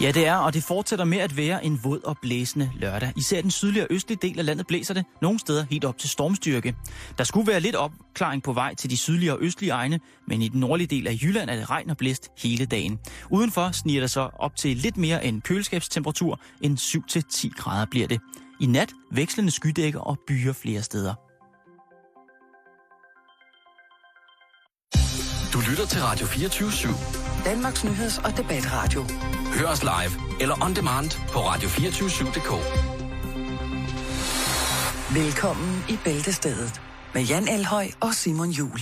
Ja, det er, og det fortsætter med at være en våd og blæsende lørdag. Især den sydlige og østlige del af landet blæser det, nogle steder helt op til stormstyrke. Der skulle være lidt opklaring på vej til de sydlige og østlige egne, men i den nordlige del af Jylland er det regn og blæst hele dagen. Udenfor sniger det så op til lidt mere end køleskabstemperatur, end 7-10 grader bliver det. I nat vekslende skydækker og byer flere steder. Du lytter til Radio 24 /7. Danmarks Nyheds- og Debatradio. Hør os live eller on demand på radio247.dk. Velkommen i Bæltestedet med Jan Elhøj og Simon Jul.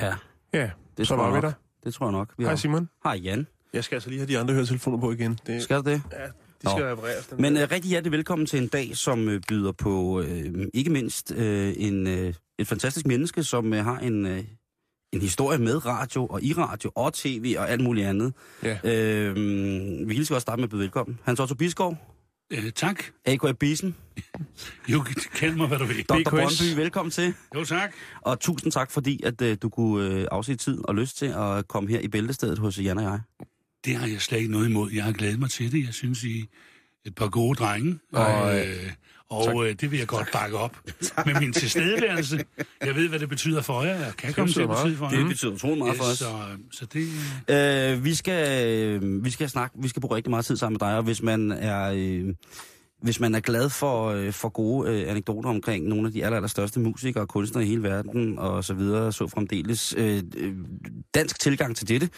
Ja, Ja, det så tror var jeg vi nok. der. Det tror jeg nok. Vi Hej har. Simon. Hej Jan. Jeg skal altså lige have de andre høretelefoner på igen. Det, Skal du det? ja, de Nå. skal repareres. Den Men der. uh, rigtig hjertelig velkommen til en dag, som uh, byder på uh, ikke mindst uh, en, uh, et fantastisk menneske, som uh, har en, uh, en historie med radio og i radio og tv og alt muligt andet. Ja. Uh, vi så godt starte med at byde velkommen. Hans Otto Bisgaard, Øh, tak. A.K.A. Bisen, Jo, kend mig, hvad du vil. Dr. Brøndby, velkommen til. Jo, tak. Og tusind tak, fordi at uh, du kunne uh, afse tid og lyst til at komme her i bæltestedet hos Jan og jeg. Det har jeg slet ikke noget imod. Jeg har glædet mig til det. Jeg synes, I er et par gode drenge. Og, øh, og øh, det vil jeg godt bakke op med min tilstedeværelse. Jeg ved, hvad det betyder for jer. Jeg kan komme til at betyde for Det jer. betyder utrolig meget for os. Så, så det... Øh, vi, skal, øh, vi skal snakke, vi skal bruge rigtig meget tid sammen med dig, og hvis man er, øh, hvis man er glad for, øh, for gode øh, anekdoter omkring nogle af de aller, aller største musikere og kunstnere i hele verden, og så videre, så fremdeles øh, øh, dansk tilgang til dette,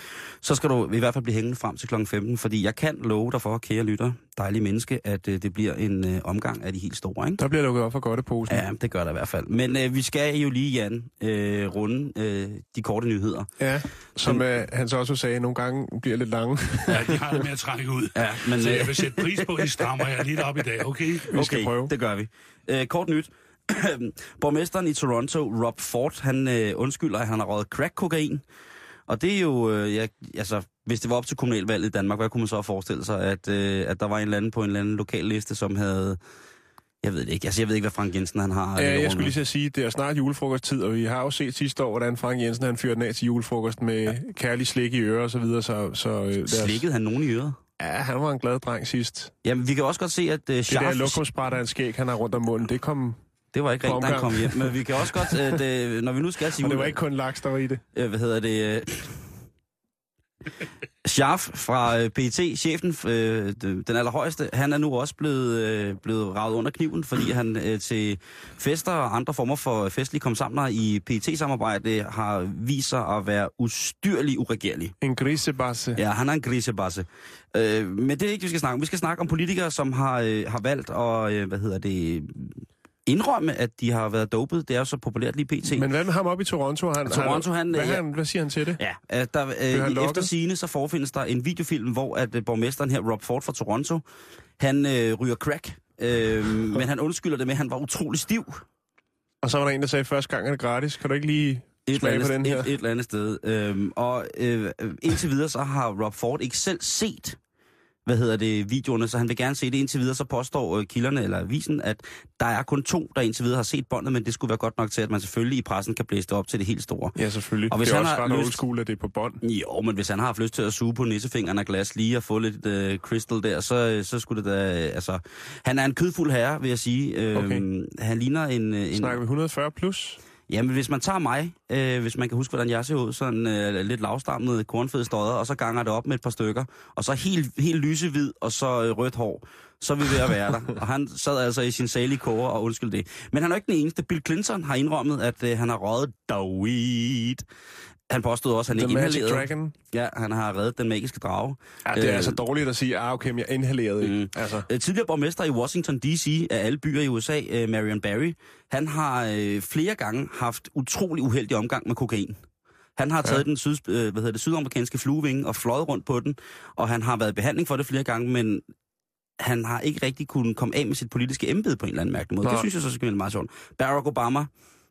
så skal du i hvert fald blive hængende frem til kl. 15, fordi jeg kan love dig for, kære lytter, dejlige menneske, at øh, det bliver en øh, omgang af de helt store, ikke? Der bliver lukket op for godteposen. Ja, det gør der i hvert fald. Men øh, vi skal jo lige, Jan, øh, runde øh, de korte nyheder. ja som øh, han så også sagde, nogle gange bliver lidt lange. Ja, de har det med at trække ud. Ja, men, Så øh, jeg vil sætte pris på, at I strammer jer lidt op i dag, okay? Vi skal prøve. det gør vi. Øh, kort nyt. Borgmesteren i Toronto, Rob Ford, han øh, undskylder, at han har røget crack-kokain. Og det er jo, øh, jeg, altså, hvis det var op til kommunalvalget i Danmark, hvad kunne man så forestille sig, at, øh, at der var en eller anden på en eller anden lokal liste, som havde, jeg ved det ikke, altså jeg ved ikke, hvad Frank Jensen han har. Ja, øh, jeg skulle lige så sige, det er snart julefrokosttid, og vi har jo set sidste år, hvordan Frank Jensen han fyrte den af til julefrokost med ja. kærlig slik i ører og så videre. Så, så, øh, os- Slikkede han nogen i øret? Ja, han var en glad dreng sidst. Jamen, vi kan også godt se, at uh, Det Scharf, der lokumsbræt af en skæg, han har rundt om munden, det kom... det var ikke rent, omgang. kom hjem. Men vi kan også godt, øh, når vi nu skal sige... Og det var ikke kun laks, der var i det. øh, hvad hedder det, øh, Scharf fra øh, PET, chefen, øh, den allerhøjeste, han er nu også blevet, øh, blevet ravet under kniven, fordi han øh, til fester og andre former for festlige kom sammen i PET-samarbejde har vist sig at være ustyrlig uregerlig. En grisebasse. Ja, han er en grisebasse. Øh, men det er ikke, vi skal snakke om. Vi skal snakke om politikere, som har, øh, har valgt at, øh, hvad hedder det, indrømme, at de har været dopet. Det er jo så populært lige pt. Men hvad med ham op i Toronto? Han, Toronto, han, hvad, ja. han, hvad siger han til det? Ja, øh, der, øh, lukket? efter sine så forfindes der en videofilm, hvor at øh, borgmesteren her, Rob Ford fra Toronto, han øh, ryger crack. Øh, men han undskylder det med, at han var utrolig stiv Og så var der en, der sagde, første gang er det gratis. Kan du ikke lige et, eller smage andet, på den her? et, et eller andet sted. Øh, og øh, indtil videre så har Rob Ford ikke selv set hvad hedder det, videoerne, så han vil gerne se det indtil videre, så påstår øh, kilderne eller avisen, at der er kun to, der indtil videre har set båndet, men det skulle være godt nok til, at man selvfølgelig i pressen kan blæse det op til det helt store. Ja, selvfølgelig. Og hvis det er han også har ret lyst- school, at det er på bånd. Jo, men hvis han har haft lyst til at suge på nissefingeren af glas lige og få lidt øh, crystal der, så, øh, så skulle det da... Øh, altså, han er en kødfuld herre, vil jeg sige. Øh, Okay. Han ligner en... øh, en Snakker vi 140 plus? Jamen, hvis man tager mig, øh, hvis man kan huske, hvordan jeg ser ud, sådan øh, lidt lavstammet, kornfed stodder, og så ganger det op med et par stykker, og så helt, helt lysehvid, og så øh, rødt hår, så er vi ved at være der. Og han sad altså i sin salige koger og undskyld det. Men han er ikke den eneste. Bill Clinton har indrømmet, at øh, han har røget weed. Han påstod også, at han The ikke inhalerede. Dragon? Ja, han har reddet den magiske drage. Ja, det er Øh, altså dårligt at sige, ah, okay, men jeg inhalerede ikke. Mm. Altså, Øh, Tidligere borgmester i Washington D.C. af alle byer i USA, øh, Marion Barry, han har øh, flere gange haft utrolig uheldig omgang med kokain. Han har taget ja. den syd, øh, hvad hedder det, sydamerikanske fluevinge og fløjet rundt på den, og han har været i behandling for det flere gange, men han har ikke rigtig kunnet komme af med sit politiske embede på en eller anden mærkelig måde. Nej. Det synes jeg så skal være meget sjovt. Barack Obama,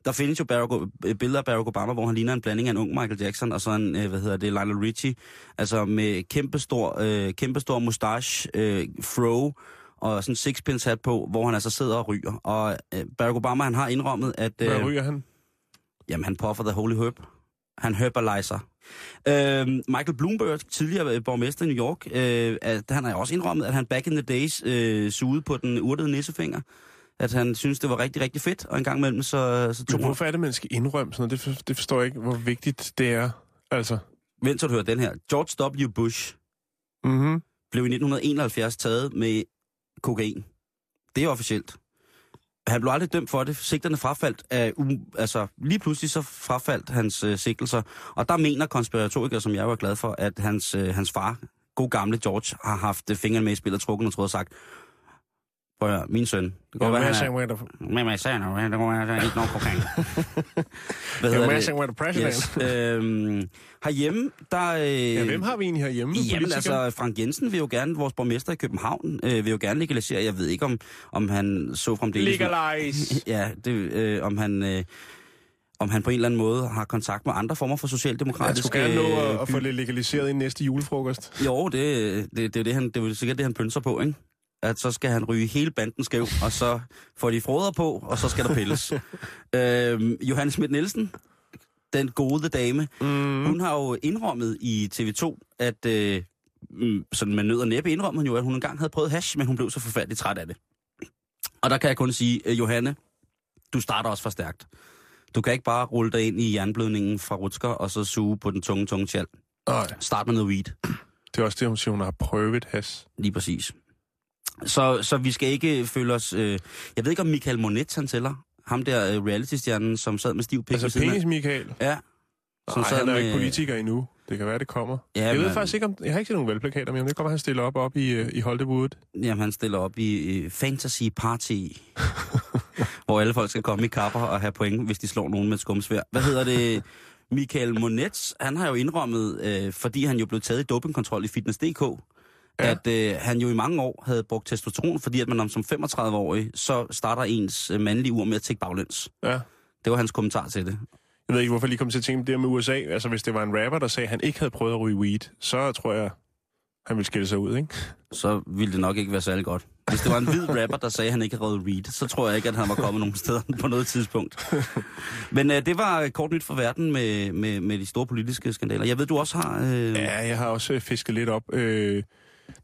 der findes jo Barack, øh, billeder af Barack Obama, hvor han ligner en blanding af en ung Michael Jackson og så en, øh, hvad hedder det, Lionel Richie. Altså med kæmpestor, øh, kæmpestor mustache, øh, fro og sådan en sixpence hat på, hvor han altså sidder og ryger. Og øh, Barack Obama, han har indrømmet, at hvad øh, ryger han? jamen, han puffer the holy herb. Han herbalizer. Øh, Michael Bloomberg, tidligere borgmester i New York, øh, at, han har også indrømmet, at han back in the days øh, sugede på den urtede nissefinger. At han synes, det var rigtig, rigtig fedt, og en gang imellem så, så tog Men hvorfor er det, man skal indrømme sådan noget? Det, det forstår jeg ikke, hvor vigtigt det er. Altså, Vent, så du hører den her. George W. Bush mhm. blev i 1971 taget med kokain. Det er officielt. Han blev aldrig dømt for det. Sigterne frafaldt af, um, altså lige pludselig så frafaldt hans øh, sigtelser. Og der mener konspiratorikere, som jeg var glad for, at hans, øh, hans far, god gamle George, har haft øh, fingrene med i spillet, trukken og troet og sagt, Prøv at min søn. Det går Mads han er... Med mig det går der er ikke nogen kokain. Hvad hedder det? we're the president. Yes. Øhm, herhjemme, der... Øh, Ja, hvem har vi egentlig herhjemme? Jamen altså, Frank Jensen vil jo gerne, vores borgmester i København, øh, vil jo gerne legalisere. Jeg ved ikke, om, om han så fremdeles... Legalize. Ja, det, øh, om han... Øh, om han på en eller anden måde har kontakt med andre former for Jeg socialdemokratiske... skulle gerne nå at, at få det legaliseret i næste julefrokost. Jo, det, det, det, er det, han, det er sikkert det, han pynser på, ikke? At så skal han ryge hele banden skæv, og så får de froder på, og så skal der pilles. øhm, Johannes Schmidt Nielsen, den gode dame, mm. hun har jo indrømmet i TV2, at øh, mm, sådan med nød og næppe indrømmede hun jo, at hun engang havde prøvet hash, men hun blev så forfærdeligt træt af det. Og der kan jeg kun sige, øh, Johanne, du starter også for stærkt. Du kan ikke bare rulle dig ind i jernblødningen fra Rutsker, og så suge på den tunge, tunge tjal. Start med noget weed. det er også det, hun siger, hun har prøvet has. Lige præcis. Så, så vi skal ikke føle os... Øh, jeg ved ikke, om Michael Monet han tæller. Ham der øh, reality-stjernen, som sad med stiv pik Altså, penis Michael. Ja. Som Nej, sad han er med, ikke politiker endnu. Det kan være, det kommer. Ja, jeg ved men- faktisk ikke, om... Jeg har ikke set nogen valgplakater, men det kommer, han stiller op op i, øh, i Hollywood. Jamen, han stiller op i øh, Fantasy Party, hvor alle folk skal komme i kapper og have point, hvis de slår nogen med skumsvær. Hvad hedder det? Michael Monet, han har jo indrømmet, øh, fordi han jo blev taget i dopingkontrol i Fitness.dk, ja. at øh, han jo i mange år havde brugt testosteron, fordi at man om som 35-årig, så starter ens øh, mandlige ur med at tække baglæns. Ja. Det var hans kommentar til det. Jeg ved ikke, hvorfor jeg lige kom til at tænke på det med USA. Altså, hvis det var en rapper, der sagde, at han ikke havde prøvet at ryge weed, så tror jeg, han ville skille sig ud, ikke? så ville det nok ikke være særlig godt. Hvis det var en hvid rapper, der sagde, at han ikke havde røget weed, så tror jeg ikke, at han var kommet nogen steder på noget tidspunkt. Men øh, det var kort nyt for verden med, med, med de store politiske skandaler. Jeg ved, du også har... Øh... Ja, jeg har også øh, fisket lidt op. Øh,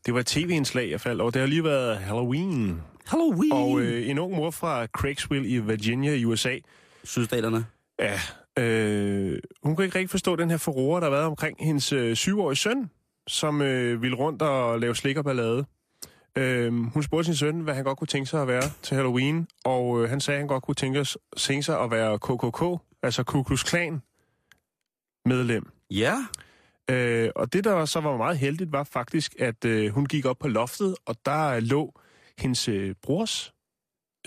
det var et tv-indslag, jeg faldt over. Det har lige været Halloween. Halloween! Og øh, en ung mor fra Craigsville i Virginia i USA, Sydstaterne. ja, øh, hun kunne ikke rigtig forstå den her forroer, der har været omkring hendes øh, syvårige søn, som øh, ville rundt og lave slik og ballade. Øh, hun spurgte sin søn, hvad han godt kunne tænke sig at være til Halloween, og øh, han sagde, at han godt kunne tænke, tænke sig at være KKK, altså Ku Klux Klan medlem. Ja. Øh, og det, der så var meget heldigt, var faktisk, at øh, hun gik op på loftet, og der øh, lå hendes øh, brors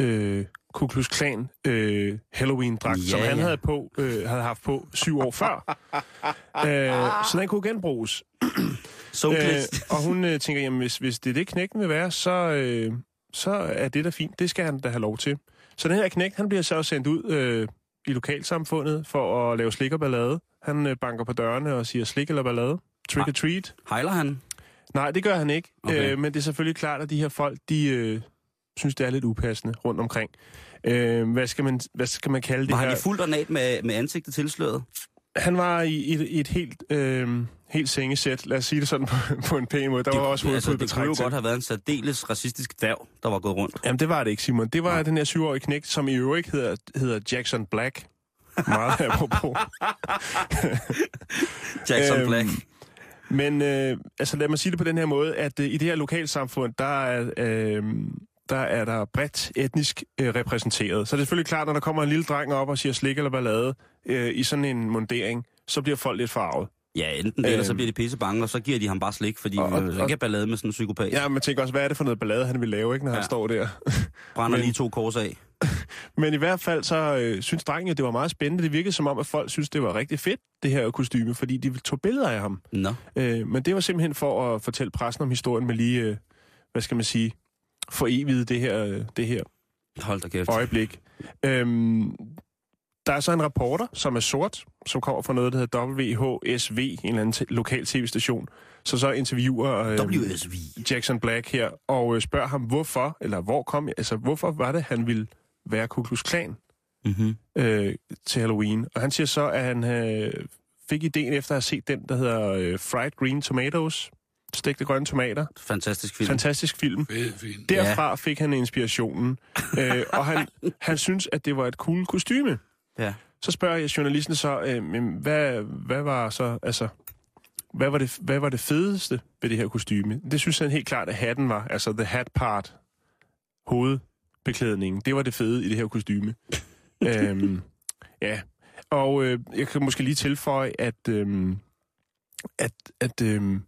øh, Ku Klux Klan øh, Halloween-dragt, Ja, som han havde, på, øh, havde haft på syv år før. øh, så den kunne genbruges. So Øh, og hun øh, tænker, jamen hvis, hvis det er det, knægten vil være, så, øh, så er det da fint. Det skal han da have lov til. Så den her knægt, han bliver så sendt ud øh, i lokalsamfundet for at lave slik og ballade. Han øh, banker på dørene og siger slik eller ballade. Trick or treat. Hejler han? Nej, det gør han ikke. Okay. Øh, men det er selvfølgelig klart, at de her folk, de øh, synes, det er lidt upassende rundt omkring. Øh, hvad, skal man, hvad skal man kalde det Var her? han i fuldt ornat med, med ansigtet tilsløret? Han var i, et, et helt, øh, helt sengesæt, lad os sige det sådan på, på en pæn måde. Der var også altså, det kunne jo til. godt have været en særdeles racistisk dværg, der var gået rundt. Jamen, det var det ikke, Simon. Det var Nej. den her syvårige knægt, som i øvrigt hedder, hedder Jackson Black. Meget apropos. Jackson Øhm, Black. Men øh, altså, lad mig sige det på den her måde, at øh, i det her lokalsamfund, der er, øh, der er der bredt etnisk øh, repræsenteret. Så det er selvfølgelig klart, når der kommer en lille dreng op og siger slik eller ballade øh, i sådan en mundering, så bliver folk lidt farvet. Ja, enten det, eller så øhm, bliver de pisse bange, og så giver de ham bare slik, fordi og- og, ikke have ballade med sådan en psykopat. Ja. Man tænker også, hvad er det for noget ballade, han vil lave, ikke, når ja. han står der? Brænder men- lige to kors af. Men i hvert fald så øh, synes drengen, at det var meget spændende. Det virkede som om, at folk synes, det var rigtig fedt, det her kostyme, fordi de tog billeder af ham. Nå. Øh, men det var simpelthen for at fortælle pressen om historien med lige, øh, hvad skal man sige, for evigt det her, øh, det her Hold da kæft. øjeblik. Øhm, der er så en reporter, som er sort, som kommer fra noget, der hedder WHSV, en eller anden lokal tv-station, så så interviewer øh, WSV. Jackson Black her, og øh, spørger ham, hvorfor, eller hvor kom, altså hvorfor var det, han ville være Ku Klux Klan Mm-hmm. øh, til Halloween. Og han siger så, at han øh, fik ideen efter at have set den, der hedder øh, Fried Green Tomatoes. Stegte grønne tomater. Fantastisk film. Fantastisk film. Fed film. Derfra fik han inspirationen, øh, og han, han synes, at det var et cool kostyme. Ja. Så spørger jeg journalisten så, øh, hvad, hvad var så, altså, hvad var, det, hvad var det fedeste ved det her kostyme? Det synes han helt klart, at hatten var, altså the hat part, hovedbeklædningen, det var det fede i det her kostyme. øhm, ja, og øh, jeg kan måske lige tilføje, at, øhm, at, at øhm,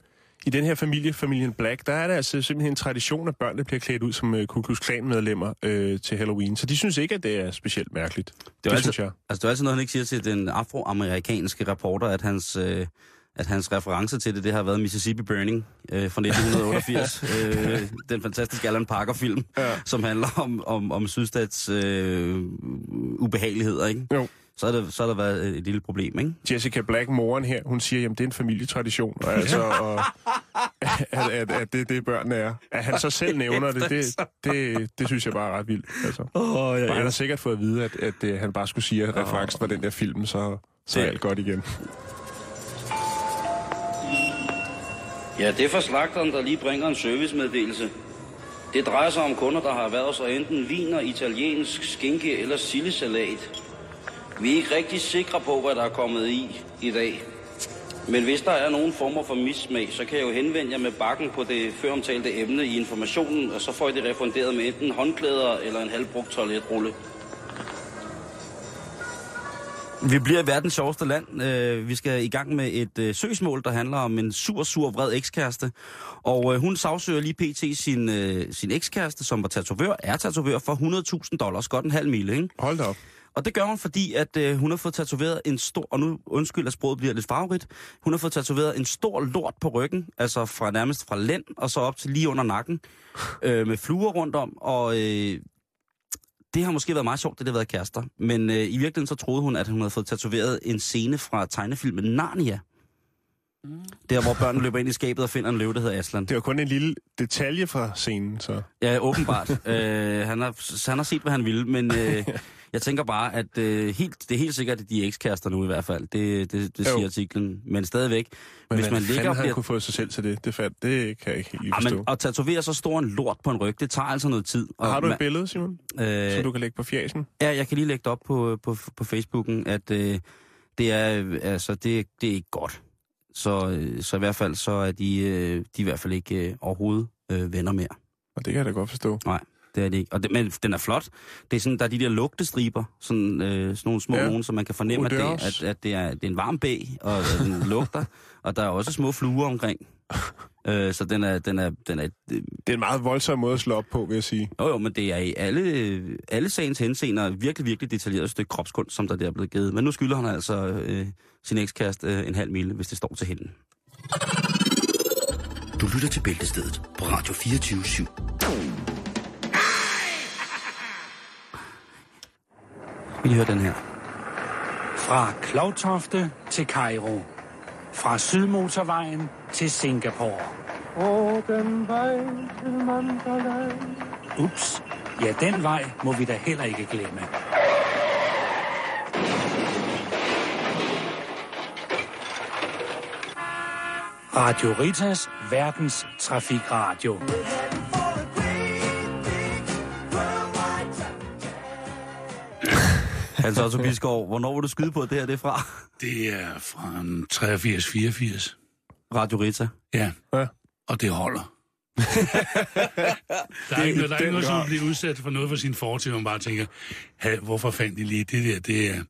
i den her familie, familien Black, der er der altså simpelthen en tradition, at børnene bliver klædt ud som øh, Ku Klux Klan-medlemmer øh, til Halloween. Så de synes ikke, at det er specielt mærkeligt. Det, er det altså- synes jeg. Altså, det er altid noget, han ikke siger til den afroamerikanske reporter, at hans, øh, at hans reference til det, det har været Mississippi Burning øh, fra 1988. øh, den fantastiske Alan Parker-film, Ja. som handler om, om, om sydstats øh, ubehageligheder, ikke? Jo. Så har, det, så har der været et lille problem, ikke? Jessica Black, moren her, hun siger, jamen det er en familietradition, og altså, og, at, at, at det er det, børnene er. At han så selv nævner det, det, det, det synes jeg bare er ret vildt. Altså. Oh, Og han har sikkert fået at vide, at, at, at han bare skulle sige, at referencen var den der film, så, så er alt godt igen. Ja, det er for slagteren, der lige bringer en servicemeddelelse. Det drejer sig om kunder, der har været os enten viner, italiensk skinke eller sillesalat. Vi er ikke rigtig sikre på, hvad der er kommet i i dag. Men hvis der er nogen former for mismag, så kan jeg jo henvende jer med bakken på det føromtalte emne i informationen, og så får I det refunderet med enten håndklæder eller en halvbrugt toiletrulle. Vi bliver verdens sjoveste land. Øh, vi skal i gang med et øh, søgsmål, der handler om en sur, sur, vred ekskæreste. Og øh, hun sagsøger lige pt. sin, øh, sin ekskæreste, som var tatovør, er tatovør for 100.000 dollars. Godt en halv mile, ikke? Hold da op. Og det gør hun, fordi at øh, hun har fået tatoveret en stor, og nu undskyld, at sproget bliver lidt farverigt, hun har fået tatoveret en stor lort på ryggen, altså fra nærmest fra lænd og så op til lige under nakken, øh, med fluer rundt om, og øh, det har måske været meget sjovt, det har været kærester, men øh, i virkeligheden så troede hun, at hun havde fået tatoveret en scene fra tegnefilmen Narnia. Der, hvor børnene løber ind i skabet og finder en løve, der hedder Aslan. Det var kun en lille detalje fra scenen, så... Ja, åbenbart. øh, han, har, han har set, hvad han ville, men øh, jeg tænker bare, at øh, helt, det er helt sikkert, at de er ekskærester nu i hvert fald. Det, det, det Jo. siger artiklen. Men stadigvæk, Men hvis man ligger og bliver... kunne få sig selv til det, det, fat, det kan jeg ikke helt Ja, forstå. men at tatovere så stor en lort på en ryg, det tager altså noget tid. Og Har du et man- billede, Simon, øh, som du kan lægge på fjæsen? Ja, jeg kan lige lægge det op på, på, på Facebooken, at øh, det er altså det, det er ikke godt. Så, øh, så i hvert fald så er de, øh, de er i hvert fald ikke øh, overhovedet øh, venner mere. Og det kan jeg da godt forstå. Det er det ikke. Og det, men den er flot. Det er sådan, der er de der lugtestriber, sådan, øh, sådan nogle små Ja. nogen, så man kan fornemme, at, det, Odeurs. at, at det, er, det er en varm bæ, og at den lugter. og der er også små fluer omkring. øh, så den er, den er, den er, Det er en meget voldsom måde at slå op på, vil jeg sige. jo, jo, men det er i alle, alle sagens henseender virkelig, virkelig detaljeret stykke kropskunst, som der der er blevet givet. Men nu skylder han altså øh, sin ekskæreste øh, en halv mile, hvis det står til hende. Du lytter til Bæltestedet på Radio 24 /7. Vi lige høre den her. Fra Klovtofte til Kairo. Fra Sydmotorvejen til Singapore. Og den vej til Mandalay. Ups. Ja, den vej må vi da heller ikke glemme. Radio Ritas verdens trafikradio. Hans Otto Bisgaard, hvornår vil du skyde på, at det her det er fra? Det er fra en 83-84. Radio Rita. Ja. Ja. Og det holder. der er ikke, noget- der er ikke noget, som at blive udsat for noget for sin fortid, hvor man bare tænker, hvorfor fandt de lige det der? Det er...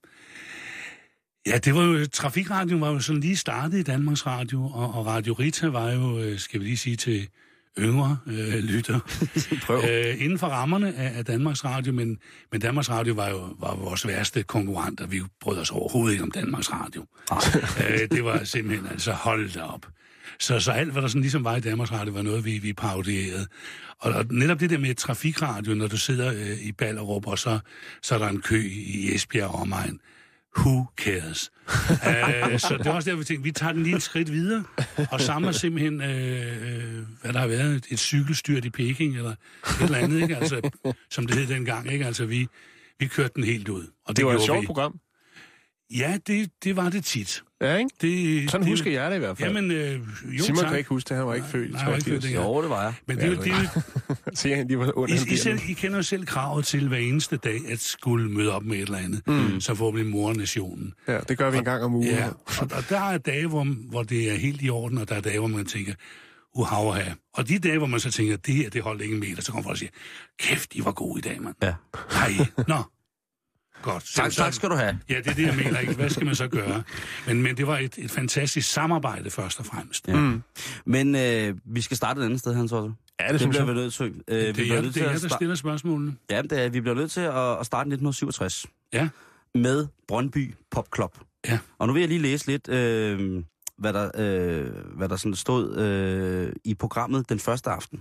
Ja, det var jo, Trafikradioen var jo sådan lige startet i Danmarks Radio, og, og Radio Rita var jo, øh, skal vi lige sige til yngre øh, lytter, øh, inden for rammerne af, af Danmarks Radio, men, men Danmarks Radio var jo var vores værste konkurrent, og vi brød os overhovedet ikke om Danmarks Radio. øh, det var simpelthen, altså hold da op. Så, så alt, hvad der sådan ligesom var i Danmarks Radio, var noget, vi, vi parodierede. Og, og netop det der med trafikradio, når du sidder øh, i Ballerup, og så, så er der en kø i Esbjerg og omegn. Who cares? uh, så det var også der, vi tænkte, vi tager den lige et skridt videre, og samler simpelthen, øh, hvad der har været, et, cykelstyrt i Peking, eller et eller andet, ikke? Altså, som det hed dengang. Ikke? Altså, vi, vi kørte den helt ud. Og det, Det var et sjovt program. Ja, det, det var det tit. Ja, ikke? Det, Sådan det, husker jeg det i hvert fald. Jamen, øh, jo, Simon tak. kan ikke huske det, han var ikke født. Nej, han var ikke født 82. dengang. Jo, det var jeg. Men det, er jo- det, jo- Siger han, de var under I, I, selv. I kender jo selv kravet til hver eneste dag at skulle møde op med et eller andet. Mm. Så får vi mornationen. Ja, det gør vi en gang om ugen. Ja, og, og der er dage, hvor, hvor det er helt i orden, og der er dage, hvor man tænker, uhav Og de dage, hvor man så tænker, det her, det holdt ikke en meter, så kommer folk og siger, kæft, I var gode i dag, mand. Ja. Nej, nå. Godt. Tak, tak skal du have. Ja, det er det, jeg mener. Ikke? Hvad skal man så gøre? Men, men det var et, et fantastisk samarbejde, først og fremmest. Ja. Mm. Men øh, vi skal starte et andet sted, Hans Otto. Ja, det, Det bliver vi nødt til. Øh, vi Det er, bliver jeg, nødt det til er at jeg, der stiller spørgsmålene. Ja, det er, vi bliver nødt til at, at starte 1967 Ja. med Brøndby Pop Club. Ja. Og nu vil jeg lige læse lidt, øh, hvad der, øh, hvad der sådan stod øh, i programmet den første aften.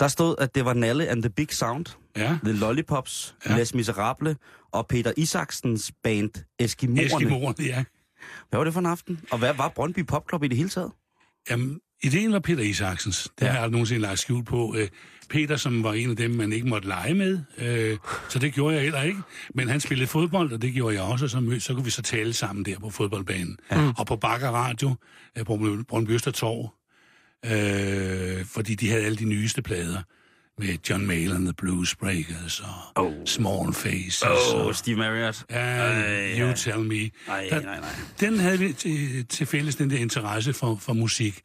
Der stod, at det var Nalle and the Big Sound, Ja. The Lollipops, Ja. Les Miserable og Peter Isaksens band Eskimoerne. Eskimoerne, ja. Hvad var det for en aften? Og hvad var Brøndby Pop Club i det hele taget? Jamen, ideen var Peter Isaksens. Det ja. har jeg nogensinde lagt skjul på. Øh, Peter, som var en af dem, man ikke måtte lege med, øh, så det gjorde jeg heller ikke. Men han spillede fodbold, og det gjorde jeg også, og så, mød, så kunne vi så tale sammen der på fodboldbanen. Ja. Og på Bakker Radio, øh, på Brøndby Østertorv, øh, fordi de havde alle de nyeste plader med John Mayall and the Blues Breakers og oh. Small Faces. Åh, og, Steve Marriott. Ja, You Tell Me. Ej, Der- nej, nej. Den havde vi til, til fælles, den der interesse for, for musik.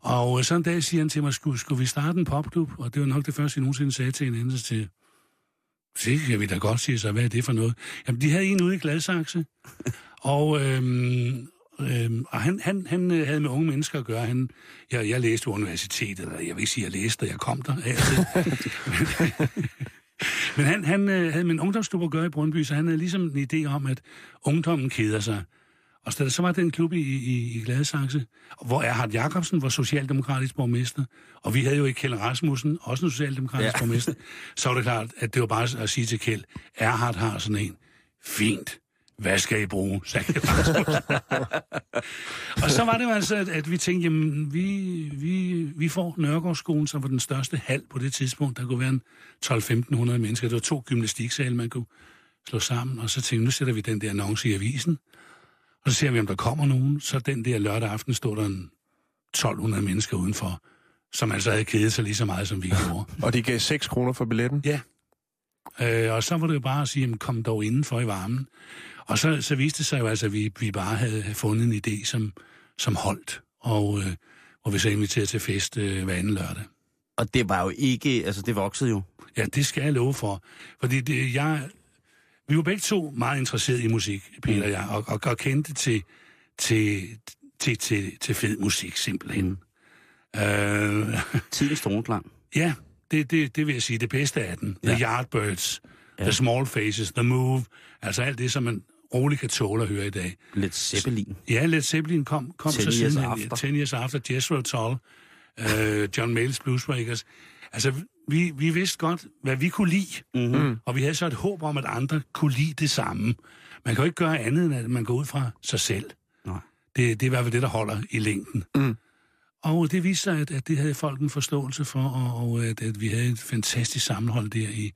Og øh, så en dag siger han til mig, skulle, skulle vi starte en popklub? Og det var nok det første, jeg nogensinde sagde til en anden til. Det kan vi da godt sige, så hvad er det for noget? Jamen, de havde en ude i Gladsaxe, og, øhm, øhm, og han, han, han øh, havde med unge mennesker at gøre. Han, jeg, jeg læste på universitetet, eller jeg vil ikke sige, at jeg læste, jeg kom der. Men han, han øh, havde med en ungdomsklub at gøre i Brøndby, så han havde ligesom en idé om, at ungdommen keder sig. Og så, så var den klub i, i, i Gladsaxe, hvor Erhard Jacobsen var socialdemokratisk borgmester, og vi havde jo ikke Kjeld Rasmussen, også en socialdemokratisk ja. Borgmester. Så var det klart, at det var bare at sige til Kjeld, Erhard har sådan en, fint, hvad skal I bruge? sagde og så var det jo altså, at, at vi tænkte, jamen, vi, vi, vi får Nørgaardskolen, som var den største hal på det tidspunkt. Der kunne være en 12-1500 mennesker. Det var to gymnastiksale, man kunne slå sammen. Og så tænkte vi, nu sætter vi den der annonce i avisen. Og så ser vi, om der kommer nogen. Så den der lørdag aften stod der en 1200 mennesker udenfor, som altså havde kedet sig lige så meget, som vi gjorde. Og de gav 6 kroner for billetten. Ja. Øh, og så var det jo bare at sige, jamen, kom dog indenfor i varmen. Og så, så viste det sig jo altså, at vi, vi bare havde, fundet en idé, som, som holdt. Og øh, hvor vi så inviterede til fest øh, hver anden lørdag. Og det var jo ikke, altså det voksede jo. Ja, det skal jeg love for. Fordi det, jeg, vi var begge to meget interesserede i musik, Peter og jeg, og, og, og kendte til, til, til, til, til fed musik, simpelthen. Mm. Øh, Tidens tonklang. ja, det, det, det vil jeg sige, det bedste af den. The Ja. Yardbirds, The Small Faces, The Move, altså alt det, som man roligt kan tåle at høre i dag. Lidt Zeppelin. Ja, Led Zeppelin kom, kom 10 så years siden. after. 10 years after, Jethro Tull, uh, John Mayall's Bluesbreakers. Altså, vi, vi vidste godt, hvad vi kunne lide, mm-hmm. og vi havde så et håb om, at andre kunne lide det samme. Man kan jo ikke gøre andet, end at man går ud fra sig selv. Nej. Det, det er i hvert fald det, der holder i længden. Mm. Og det viste sig, at, at det havde folk en forståelse for, og, og at, at vi havde et fantastisk sammenhold der i,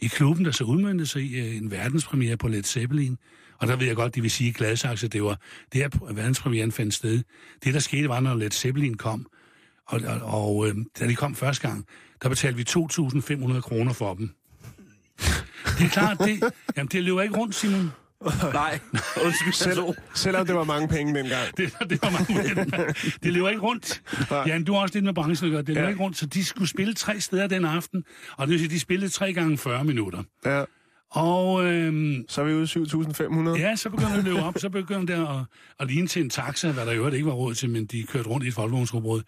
i klubben, der så udmyndte sig i øh, en verdenspremiere på Led Zeppelin. Og der ved jeg godt, de vil sige Gladsaxe, det var det her verdenspremieren fandt sted. Det, der skete, var, når Led Zeppelin kom, og, og, og øh, da de kom første gang, der betalte vi 2.500 kroner for dem. Det er klart, det, jamen, det løber ikke rundt, Simon. Nej, undskyld. Selv, selvom det var mange penge dengang. Det, det var mange Det løber ikke rundt. Ja, du har også lidt med branchen at gøre. Det løber Ja. ikke rundt, så de skulle spille tre steder den aften. Og det vil sige, de spillede tre gange 40 minutter. Ja, Og øhm, så er vi ude i 7.500. ja, så begyndte det at løbe op. Så begyndte det at, at ligne til en taxa, hvad der jo ikke var råd til, men de kørte rundt i et folkevognsrugbrød.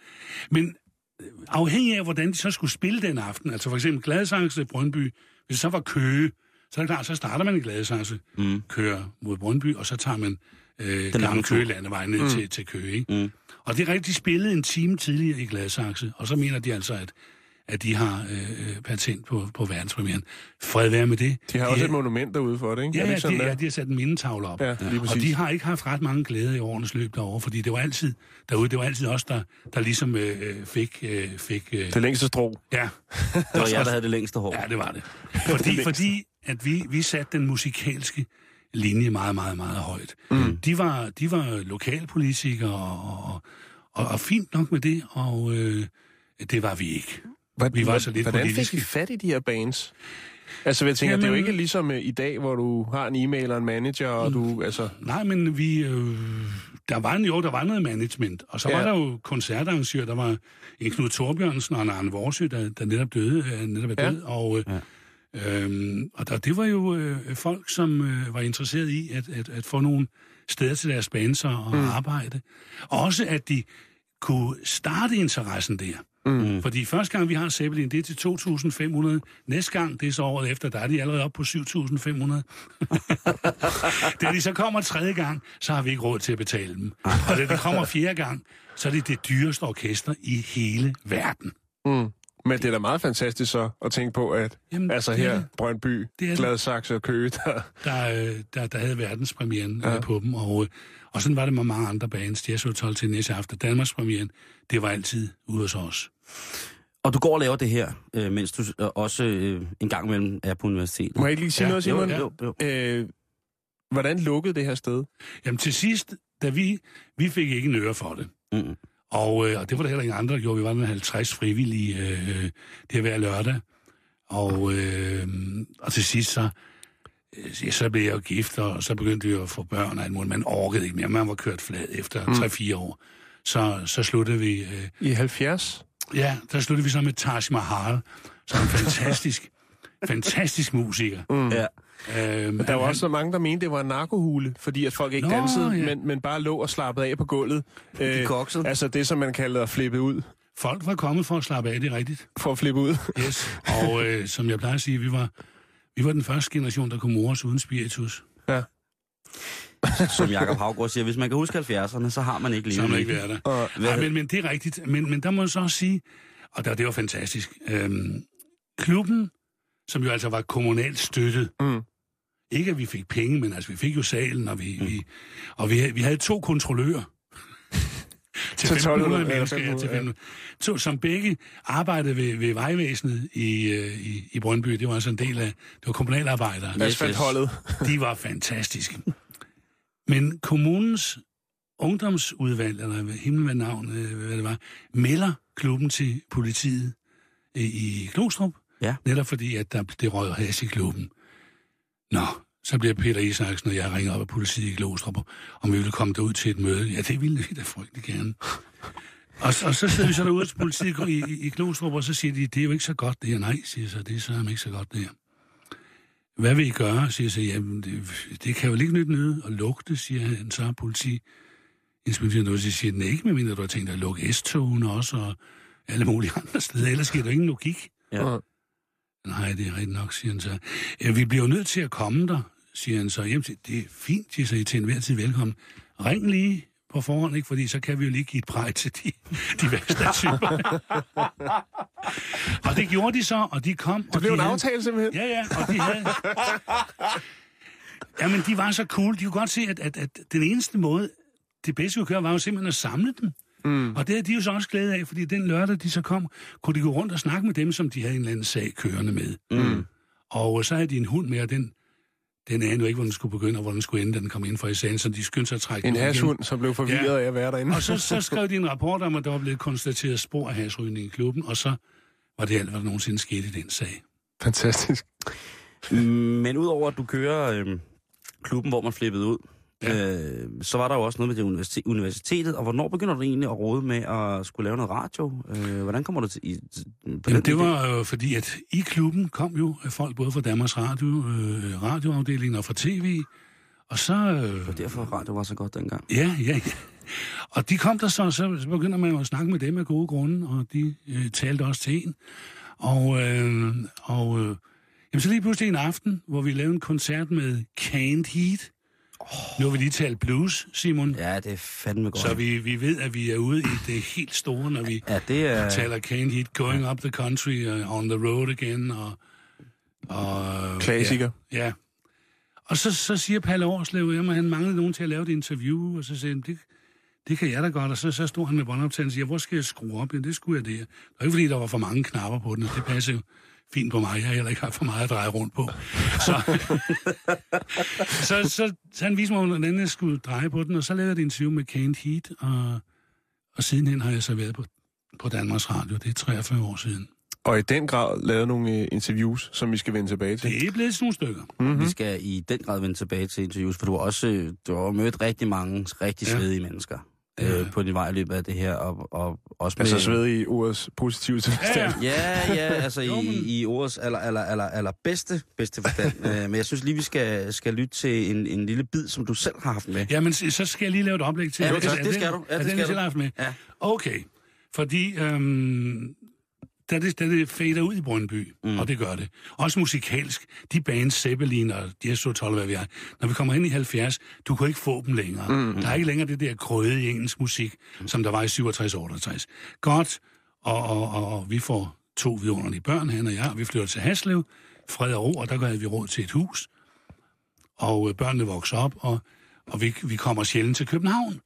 Men øh, afhængig af, hvordan de så skulle spille den aften, altså for eksempel Gladsaxe Brøndby, hvis det så var Køge, så er det klart, så starter man i Gladsaxe, mm. kører mod Brøndby, og så tager man øh, lange gamle tur. Køge landevej ned mm. til, til Køge. Ikke? Mm. Og det er rigtigt, de spillede en time tidligere i Gladsaxe, og så mener de altså, at, at de har øh, patent på, på verdenspremieren. Fred være med det. De har også Ja, et monument derude for det, ikke? Ja, Er det ja, ikke sådan, de, der? ja, de har sat en mindetavle op. Ja, lige og præcis. de har ikke haft ret mange glæder i årenes løb derovre, fordi det var altid derude, det var altid os, der, der ligesom øh, fik... Øh, fik øh, Det længste strå. ja, Det var jeg, der havde det længste hår. ja, det var det. Fordi, fordi at vi, vi satte den musikalske linje meget, meget, meget højt. Mm. De, var, de var lokalpolitikere og, og, og, og fint nok med det, og øh, det var vi ikke. Hvad, Vi var så lidt Hvordan politiske. fik I fat i de her bands? Altså, jeg tænker, Jamen, det er jo ikke ligesom uh, i dag, hvor du har en e-mail og en manager, og du, altså... Nej, men vi... Øh, der var en, jo, der var noget management. Og så ja. Ja. var der jo koncertarrangører. Der var en Knud Torbjørnsen og en Arne Vorsø, der, der netop døde. øh, Netop er Ja. død. Og, øh, øhm, og der, det var jo øh, folk, som øh, var interesseret i at, at, at få nogle steder til deres bands og mm. arbejde. Og også, at de kunne starte interessen der. Mm. Fordi første gang, vi har Zeppelin, det er til 2.500. Næste gang, det er så året efter, der er de allerede oppe på 7.500. da de så kommer tredje gang, så har vi ikke råd til at betale dem. Og da de kommer fjerde gang, så er det det dyreste orkester i hele verden. Mm. Men det er da meget fantastisk så at tænke på, at Jamen, altså det er her, det. Brøndby, Det er. Gladsaxe og Køge, der... Der, øh, der, der havde verdenspremieren ja. på dem. Og, øh, og sådan var det med mange andre bands. Jazz Hotel til næste aften. Danmarks premieren, det var altid ude hos os. Og du går og laver det her, øh, mens du øh, også øh, en gang imellem er på universitetet. Må jeg ikke lige sige Ja, noget, Simon? jo, jo, jo. Øh, hvordan lukkede det her sted? Jamen til sidst, da vi, vi fik ikke en øre for det. Mm. Og, øh, og det var der heller ingen andre, der gjorde. Vi var den 50 frivillige øh, det hver lørdag. Og, øh, og til sidst så, ja, så blev jeg jo gift, og så begyndte vi at få børn og alt muligt. Man orkede ikke mere. Man var kørt flad efter mm. 3-4 år. Så, så sluttede vi... Øh, I 70? ja, der sluttede vi så med Taj Mahal, som en fantastisk, fantastisk musiker. Mm. Ja. Øhm, Der var han- også så mange, der mente, det var en narkohule, fordi at folk ikke Nå, dansede, ja. men, men bare lå og slappede af på gulvet. Øh, koksede. altså det, som man kalder at flippe ud. Folk var kommet for at slappe af, det er rigtigt. For at flippe ud. Yes. Og øh, som jeg plejer at sige, vi var, vi var den første generation, der kunne mores uden spiritus. ja. Som Jakob Havgård siger, hvis man kan huske 70'erne, så har man ikke levet. Så har man ikke været der. Og, Nej, men, men det er rigtigt. Men, men der må jeg så også sige, og der, det var fantastisk, øhm, klubben, som jo altså var kommunalt støttet, Mm. ikke at vi fik penge, men altså vi fik jo salen, og vi, mm. vi, og vi, havde- vi havde to kontrollører. Til Til 1500 1200, mennesker, ja, til 1500, 1500. To, som begge arbejdede ved, ved vejvæsenet i, øh, i, i Brøndby. Det var altså en del af, det var kommunalarbejdere. Asfaltholdet. De var fantastiske. Men kommunens ungdomsudvalg, eller himmel hvad navn, øh, hvad det var, melder klubben til politiet øh, i Glostrup. Ja. Netop fordi, at der, det røg has i klubben. Nå, så bliver Peter Isaksen og jeg ringer op af politiet i Glostrup, om vi ville komme derud til et møde. Ja, det ville vi da frygtelig gerne. Og, og så sidder vi så derude til politiet i, i, i Glostrup, og så siger de, det er jo ikke så godt det her. Nej, siger jeg så, det er så ikke så godt det her. Hvad vil I gøre? siger jeg så, jamen, det, det kan jo ikke nyt nede at lugte, siger han så, politi. politiinspektøren noget, så siger den ikke, medmindre du har tænkt dig at lukke S-togene også, og alle mulige andre steder. Ellers giver der ingen logik. Ja. Nej, det er rigtigt nok, siger han så. Ja, vi bliver jo nødt til at komme der, siger han så. Jamen, det er fint, siger så I til enhver tid velkommen. Ring lige på forhånd, ikke? fordi så kan vi jo lige give et præg til de, de værste typer. og det gjorde de så, og de kom. Det blev en aftale simpelthen. Ja, ja, og de havde... Jamen, de var så cool. De kunne godt se, at, at, at den eneste måde, det bedste kunne køre, var jo simpelthen at samle dem. Mm. Og det er de jo så også glæde af, fordi den lørdag, de så kom, kunne de gå rundt og snakke med dem, som de havde en eller anden sag kørende med. Mm. Og så havde de en hund med, og den, den anede jo ikke, hvor den skulle begynde, og hvor den skulle ende, da den kom ind for i sagen, så de skyndte sig at trække En hashhund, som blev forvirret Ja. af at være derinde. Og så, så skrev de en rapport om, at der var blevet konstateret spor af hasrygning i klubben, og så var det alt, hvad der nogensinde skete i den sag. Fantastisk. Men udover at du kører øh, klubben, hvor man flippede ud, Ja. øh, så var der jo også noget med det universitet, universitetet. Og hvornår begynder du egentlig at råde med at skulle lave noget radio? Øh, hvordan kommer du til... I, til- på Jamen, det var jo fordi, at i klubben kom jo folk både fra Danmarks Radio, øh, radioafdelingen og fra tv, og så... Øh, var derfor, radio var så godt dengang. Ja, ja, ja. Og de kom der så, så så begynder man jo at snakke med dem af gode grunde, og de øh, talte også til en. Og, øh, og øh, jamen, så lige pludselig en aften, hvor vi lavede en koncert med Canned Heat. Nu har vi lige talt blues, Simon. Ja, det er fandme godt. Så vi, vi ved, at vi er ude i det helt store, når vi Ja, det er... taler Canned Heat, Going Up the Country, uh, On the Road Again, og... og Klassiker. Ja, ja. Og så, så siger Palle Årslev, at han manglede nogen til at lave et interview, og så sagde han, det, det kan jeg da godt. Og så, så stod han med båndoptagelsen og siger, hvor skal jeg skrue op? Ja, det skulle jeg der. Det var ikke, fordi der var for mange knapper på den, det passer jo fint på mig. Jeg har heller ikke haft for meget at dreje rundt på. Så, så, så, så han viste mig, hvordan jeg skulle dreje på den, og så lavede jeg et interview med Kane Heat, og, og sidenhen har jeg så været på, på Danmarks Radio. Det er 43 år siden. Og i den grad lavet nogle øh, interviews, som vi skal vende tilbage til. Det er blevet sådan nogle stykker. Mm-hmm. Vi skal i den grad vende tilbage til interviews, for du har også øh, du har mødt rigtig mange rigtig Ja. svedige mennesker Øh, på din vej i løbet af det her, og, og også med... Altså sved i ordets positive tilstand. Ja, ja, altså i, i ordets aller, aller, aller, aller bedste, bedste forstand. Øh, Men jeg synes lige, vi skal, skal lytte til en, en lille bid, som du selv har haft med. Jamen, så skal jeg lige lave et oplæg til. Ja, det- det er skal du. Ja, det den, skal du. haft med? Ja. Okay. Fordi øhm, da, det, da det fader ud i Brøndby, mm. og det gør det, også musikalsk, de bands, Zeppelin og Jesu 12, hvad vi er, når vi kommer ind i 70, du kan ikke få dem længere. Mm. Der er ikke længere det der grøde i engelsk musik, som der var i 67-68. Godt, og, og, og, og vi får to vidunderlige børn, han og jeg, og vi flytter til Haslev, fred og ro, og der havde vi råd til et hus, og øh, børnene vokser op, og, og vi, vi kommer sjældent til København.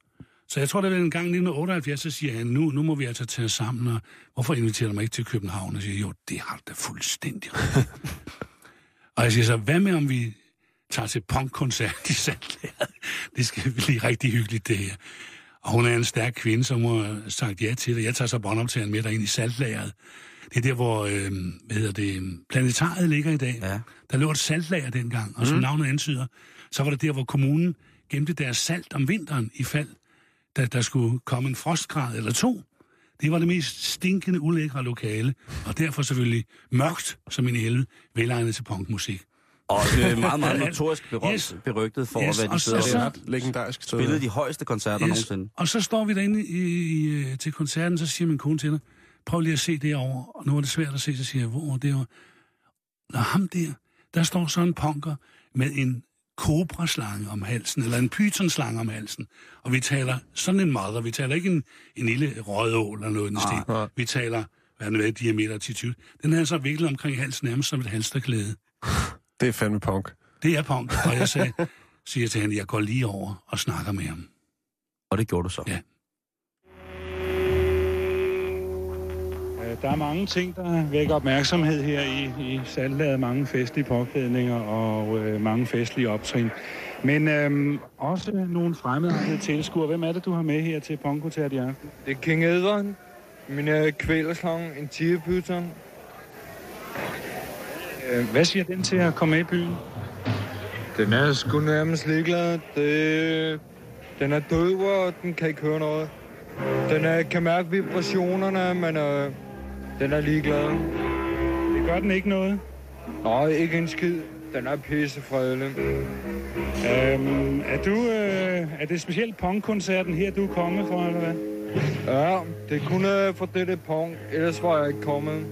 Så jeg tror, det var en gang i 1978, så siger han, nu, nu må vi altså tage sammen, og hvorfor inviterer du mig ikke til København? Og jeg siger, jo, det har da fuldstændig og jeg siger så, hvad med om vi tager til punkkoncert i Sandlæret? Det skal blive rigtig hyggeligt, det her. Og hun er en stærk kvinde, som har sagt ja til det. Jeg tager så båndoptageren med derind i saltlageret. Det er der, hvor øh, hvad hedder det, planetariet ligger i dag. Ja. Der lå et saltlager dengang, og som mm. navnet antyder, så var det der, hvor kommunen gemte deres salt om vinteren i fald, da der skulle komme en frostgrad eller to. Det var det mest stinkende, ulækre lokale, og derfor selvfølgelig mørkt, som en helvede, velegnet til punkmusik. Og øh, meget, meget Ja, notorisk berømt, yes. berygtet for, Yes, yes, hvad de så- Det er ret legendarisk sted. spillede de højeste koncerter yes. nogensinde. Og så står vi derinde i, i, øh, til koncerten, så siger min kone til dig, prøv lige at se derovre. Og nu er det svært at se, så siger jeg, hvor er det derovre? Nå, ham der, der står så en punker med en kobraslange om halsen, eller en pythonslange om halsen. Og vi taler sådan en mother, vi taler ikke en, en lille rødål eller noget den stil. Vi taler, hvad er det, hvad, diameter til 20. Den er så viklet omkring halsen nærmest som et halsterklæde. Det er fandme punk. Det er punk, og jeg sagde, siger til hende, jeg går lige over og snakker med ham. Og det gjorde du så. Ja. Der er mange ting, der vækker opmærksomhed her i, i salglaget. Mange festlige påklædninger og øh, mange festlige optrin. Men øhm, også nogle fremmede tilskuere. Hvem er det, du har med her til Ponkoncert i aften? Det er King Edward, min øh, en tigerpyton. Øh, hvad siger den til at komme med i byen? Den er sgu nærmest ligeglad. Det, den er død, og den kan ikke høre noget. Den er, kan mærke vibrationerne, men øh, den er ligeglad. Det gør den ikke noget. Nej, ikke en skid. Den er pissefredelig. Øhm, er, du, øh, er det specielt punkkoncerten her, du er kommet for, eller hvad? Ja, det er kun øh, for dette punk. Ellers var jeg ikke kommet.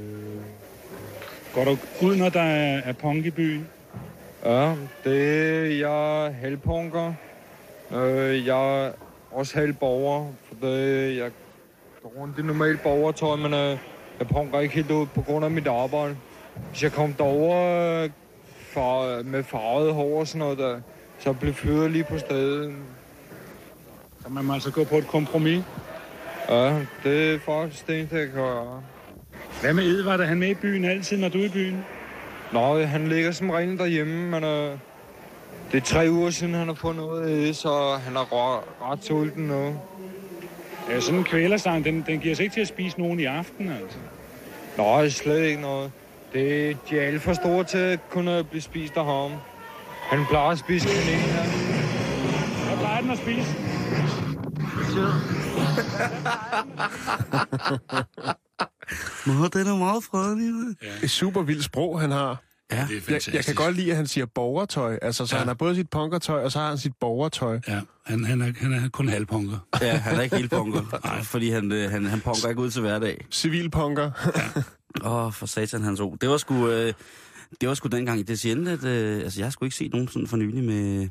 Går du ud, når der er, er punk i byen? Ja, det er jeg er halvpunker. Øh, jeg er også halvborger, for det, jeg går rundt i normalt borgertøj, men øh, jeg punker ikke helt ud på grund af mit arbejde. Hvis jeg kom derover øh, far, med farvet hår og sådan noget, der, så blev fyret lige på stedet. Så man må altså gå på et kompromis. Ja, det er faktisk det jeg kan gøre. Hvad med Edvard? Er han med i byen altid, når du er i byen? Nå, han ligger som regel derhjemme, men øh, det er tre uger siden, han har fået noget æde, så han er ret, ret sulten nu. Ja, sådan en kvælersang, den, den giver sig ikke til at spise nogen i aften, altså. Nej, slet ikke noget. Det, de er alt for store til at kunne blive spist af ham. Han plejer at spise kanel her. Hvad plejer den at spise? Nå, den er meget fredelig. Et super vildt sprog, han har. Ja. Det er Jeg, fantastisk. jeg kan godt lide, at han siger borgertøj. Altså, så Ja. ja. han har både sit punkertøj, og så har han sit borgertøj. Ja, han, han, er, han er kun halvpunker. Ja, han er ikke helt punker, fordi han, øh, han, han punker ikke ud til hverdag. Civilpunker. Åh, for satan hans ord. Det var sgu, øh, det var sgu dengang i Decien, at øh, altså, jeg har sgu ikke set nogen sådan for nylig med,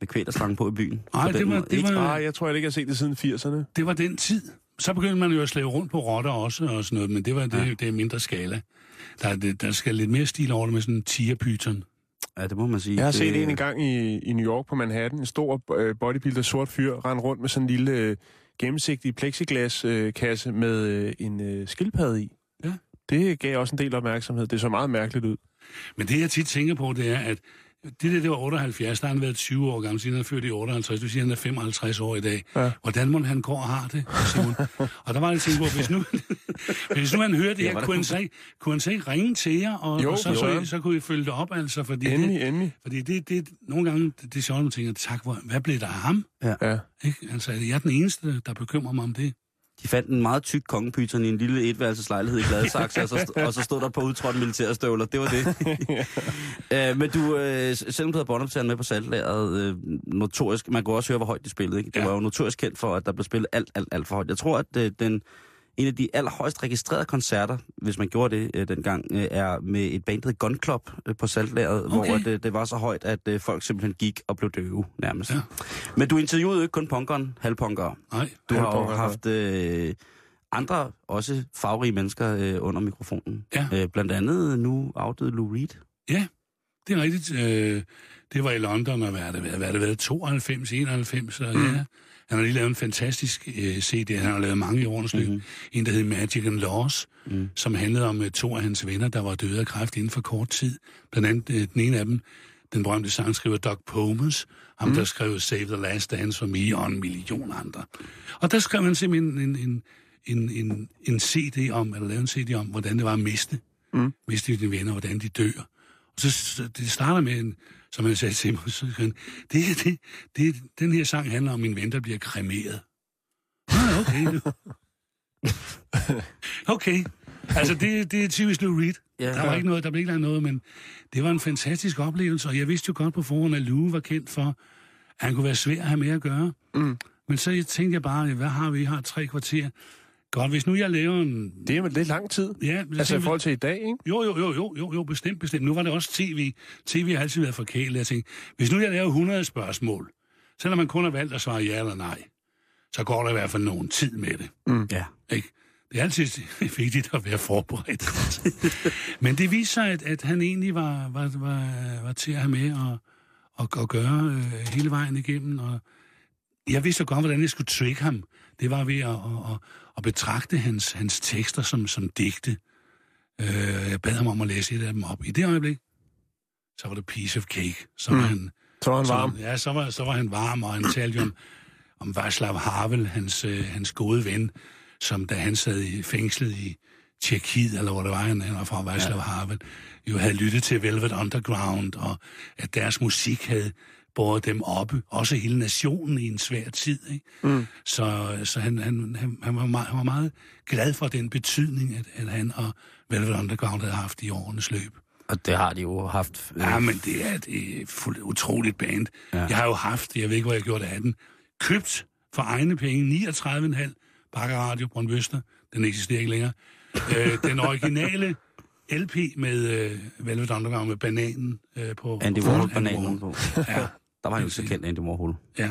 med kvælerslangen på i byen. Nej, det var- det Ikke? var- Nej, jeg tror jeg ikke, jeg har set det siden 80'erne. Det var den tid. Så begyndte man jo at slæve rundt på rotter også og sådan noget, men det var det, ja. det er mindre skala. Der, er det, der skal lidt mere stil over det med sådan en tigerpyton. Ja, det må man sige. Jeg har det, set en en gang i, i New York på Manhattan. En stor øh, bodybuilder, sort fyr, rende rundt med sådan en lille øh, gennemsigtig plexiglas øh, kasse med øh, en øh, skildpadde i. Ja. Det gav også en del opmærksomhed. Det så meget mærkeligt ud. Men det, jeg tit tænker på, det er, at det der, det var 78, der har han været 20 år gammel, siden han er født i 58, du siger, han er 55 år i dag. Ja. Hvordan må han går og har det, Simon? og der var jeg tænkt på, hvis nu, hvis nu han hørte det Ja, her, hvordan kunne han, så ikke, kunne han så ikke ringe til jer, og, Jo, og så, for så, søren. så, kunne I følge det op, altså, fordi Endelig, det, endelig. fordi det, det, nogle gange, det, det er sjovt, man tænker, tak, hvor, hvad blev der af ham? Ja. Ikke? Altså, jeg er den eneste, der bekymrer mig om det. De fandt en meget tyk kongepyton i en lille etværelseslejlighed i Gladsaxe, og, så, og så stod der på udtrådt militærstøvler. Det var det. uh, men du, uh, selvom du havde båndoptageren med på saltlæret, uh, notorisk, man kunne også høre, hvor højt de spillede. Ikke? Det Ja. var jo notorisk kendt for, at der blev spillet alt, alt, alt for højt. Jeg tror, at uh, den, en af de allerhøjst registrerede koncerter, hvis man gjorde det uh, dengang, uh, er med et band, der Gun Club uh, på saltlæret, okay. hvor det, det var så højt, at uh, folk simpelthen gik og blev døve nærmest. Ja. Men du interviewede jo ikke kun punkeren, halvpunkere. Nej. Du har jo haft øh, andre, også farverige mennesker øh, under mikrofonen. Ja. Øh, blandt andet nu afdøde Lou Reed. Ja, det er rigtigt. Øh, det var i London, og hvad har det været? Hvad har det været? 92, 91, og mm. ja. Han har lige lavet en fantastisk øh, CD, han har lavet mange i årenes løb. Mm-hmm. En, der hed Magic and Laws, mm. som handlede om øh, to af hans venner, der var døde af kræft inden for kort tid. Blandt andet øh, den ene af dem, den berømte sangskriver Doug Pomus, ham mm. der skrev Save the Last Dance for Me og en million andre. Og der skrev han simpelthen en, en, en, en, en CD om, eller lavede en CD om, hvordan det var at miste. Mm. Miste dine venner, hvordan de dør. Og så, så det starter med, en, som han sagde til mig, så han, det, det, det, den her sang handler om min ven, der bliver kremeret. Ah, okay. okay. Altså, det, det er typisk Lou Reed. Ja. der var ikke noget, der blev ikke noget, men det var en fantastisk oplevelse, og jeg vidste jo godt på forhånd, at Lou var kendt for, at han kunne være svær at have med at gøre. Mm. Men så tænkte jeg bare, hvad har vi? Vi har tre kvarter. Godt, hvis nu jeg laver en... Det er jo lidt lang tid. Ja, Altså i forhold til i dag, ikke? jo, jo, jo, jo, jo, jo, bestemt, bestemt. Nu var det også tv. TV har altid været forkælet. Jeg tænkte, hvis nu jeg laver 100 spørgsmål, selvom man kun har valgt at svare ja eller nej, så går der i hvert fald nogen tid med det. Mm. Ja. Ikke? Det er altid vigtigt at være forberedt. Men det viser sig, at, at han egentlig var, var, var, var til at have med og, og, og gøre øh, hele vejen igennem. Og jeg vidste godt, hvordan jeg skulle trick ham. Det var ved at, at, at, at betragte hans, hans tekster som, som digte. Øh, jeg bad ham om at læse et af dem op. I det øjeblik, så var det piece of cake. Så var Mm. han, Så var han så, varm. Ja, så var, så var han varm, og han talte om, om Václav Havel, hans, øh, hans gode ven, som da han sad i fængslet i Tjekkiet, eller hvor det var, han han var fra Václav ja. Havel, jo havde lyttet til Velvet Underground, og at deres musik havde båret dem oppe, også hele nationen i en svær tid. Ikke? Mm. Så, så han, han, han, han, var meget, han var meget glad for den betydning, at, at han og Velvet Underground havde haft i årenes løb. Og det har de jo haft. Øh, Ja, men det er et fuldt utroligt band. Ja. Jeg har jo haft, jeg ved ikke, hvor jeg gjorde det af den, købt for egne penge 39,5 Bakker Radio Brøndbøster. Den eksisterer ikke længere. øh, den originale LP med øh, Velvet Underground med bananen øh, på. Andy på- Warhol, Andy bananen på. Ja, Der var han jo så kendt, Andy Warhol. ja.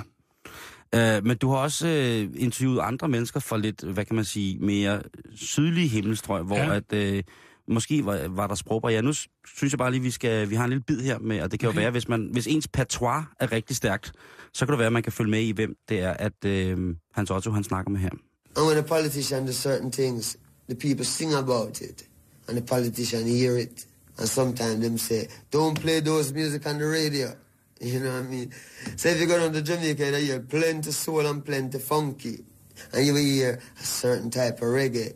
Uh, men du har også uh, interviewet andre mennesker fra lidt, hvad kan man sige, mere sydlige himmelstrøg, hvor Ja. at, uh, måske var, var der sprogbarriere. Nu s- synes jeg bare lige, vi skal, vi har en lille bid her med, og det kan jo Okay. være, hvis, man, hvis ens patois er rigtig stærkt, så kan det være, at man kan følge med i, hvem det er, at uh, Hans Otto, han snakker med her. And when a politician does certain things, the people sing about it, and the politician hear it, and sometimes them say, "Don't play those music on the radio." You know what I mean? So if you go down to Jamaica, you hear plenty soul and plenty funky, and you hear a certain type of reggae.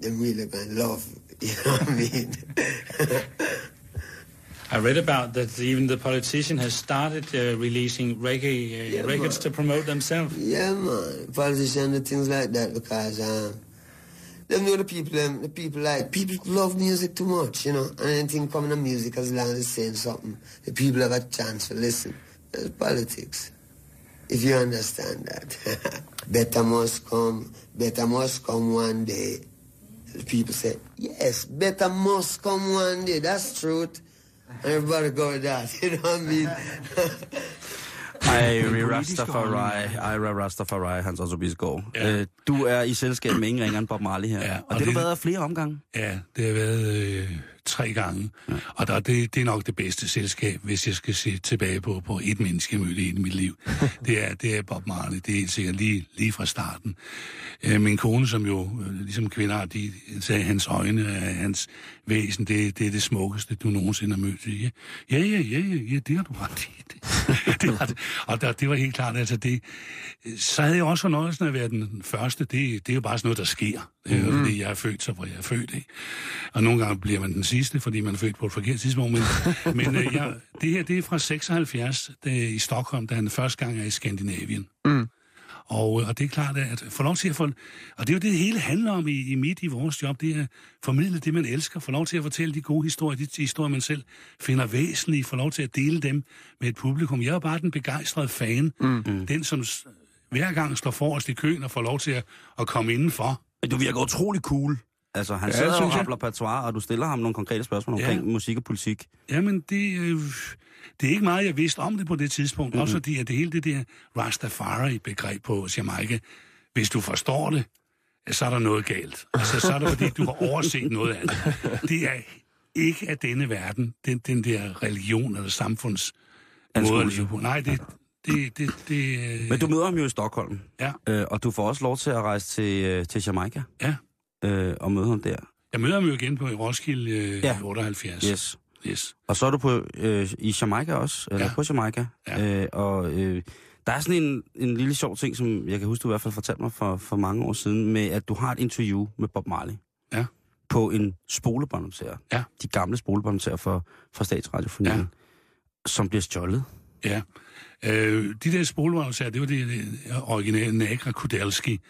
Them really gonna love. You know what I mean? I read about that even the politician has started uh, releasing reggae uh, Yeah, records man. to promote themselves. Yeah, man. Politicians do things like that because um, them know the people. Them, the people like people love music too much, you know. And anything coming to music as long as it's saying something, the people have a chance to listen. That's politics, if you understand that. better must come. Better must come one day. The people say, yes, better must come one day. That's truth. Everybody go with that. You know what I mean? Ira Rastafari, Ira Rastafari, Hans Otto Bisgaard. Ja. Uh, du er i selskab med ingen ringere end Bob Marley her. Ja, og, og det har du det- været af flere omgange. Ja, det har været øh, tre gange. Ja. Og der, det, det er nok det bedste selskab, hvis jeg skal se tilbage på, på et menneske, jeg mødte i mit liv. det, er, det er Bob Marley. Det er helt sikkert lige, lige fra starten. Øh, min kone, som jo, øh, ligesom kvinder har, de sagde, hans øjne, øh, hans væsen, det, det er det smukkeste, du nogensinde har mødt. Ja, ja, ja, ja, ja det har du ret i. Det, var det. Og der, det var helt klart, altså det, så havde jeg også fornøjelsen af at være den første. Det, det er jo bare sådan noget, der sker. Det er jo, Mhm. fordi jeg er født, så hvor jeg er født, ikke? Og nogle gange bliver man den sidste, fordi man er født på et forkert tidspunkt. Men, men øh, jeg, det her, det er fra 76 det er i Stockholm, da han første gang er i Skandinavien. Mm. Og, øh, og det er klart, at få lov til at få... Og det er jo det, det hele handler om i, i mit, i vores job, det er at formidle det, man elsker, få lov til at fortælle de gode historier, de historier, man selv finder væsentlige, få lov til at dele dem med et publikum. Jeg er bare den begejstrede fan, mm. den som hver gang står forrest i køen og får lov til at, at komme indenfor. Du virker utrolig cool. Altså, han Ja, sidder og jeg. rappler patois, og du stiller ham nogle konkrete spørgsmål Ja. omkring musik og politik. Jamen, det, øh, det er ikke meget, jeg vidste om det på det tidspunkt. Mm-hmm. Også fordi, at det hele det der Rastafari-begreb på Jamaica, hvis du forstår det, så er der noget galt. Altså, så er det fordi, du har overset noget af det. Det er ikke af denne verden, den, den der religion eller samfunds måde at leve på. Nej, det, det, det, det øh, Men du møder ham jo i Stockholm. Ja. Øh, og du får også lov til at rejse til, øh, til Jamaica. Ja. Øh, og møde ham der. Jeg møder ham jo igen på i Roskilde øh, Ja. ja. 78. Yes. Yes. Og så er du på, øh, i Jamaica også, eller Ja. på Jamaica. Ja. Øh, og øh, der er sådan en, en lille sjov ting, som jeg kan huske, du i hvert fald fortalte mig for, for mange år siden, med at du har et interview med Bob Marley. Ja. På en spolebåndoptager. Ja. De gamle spolebåndoptager for, for statsradiofonien. Ja. Som bliver stjålet. Ja. Øh, de der spolevognssager, det var det, det originale Nagra Kudelski,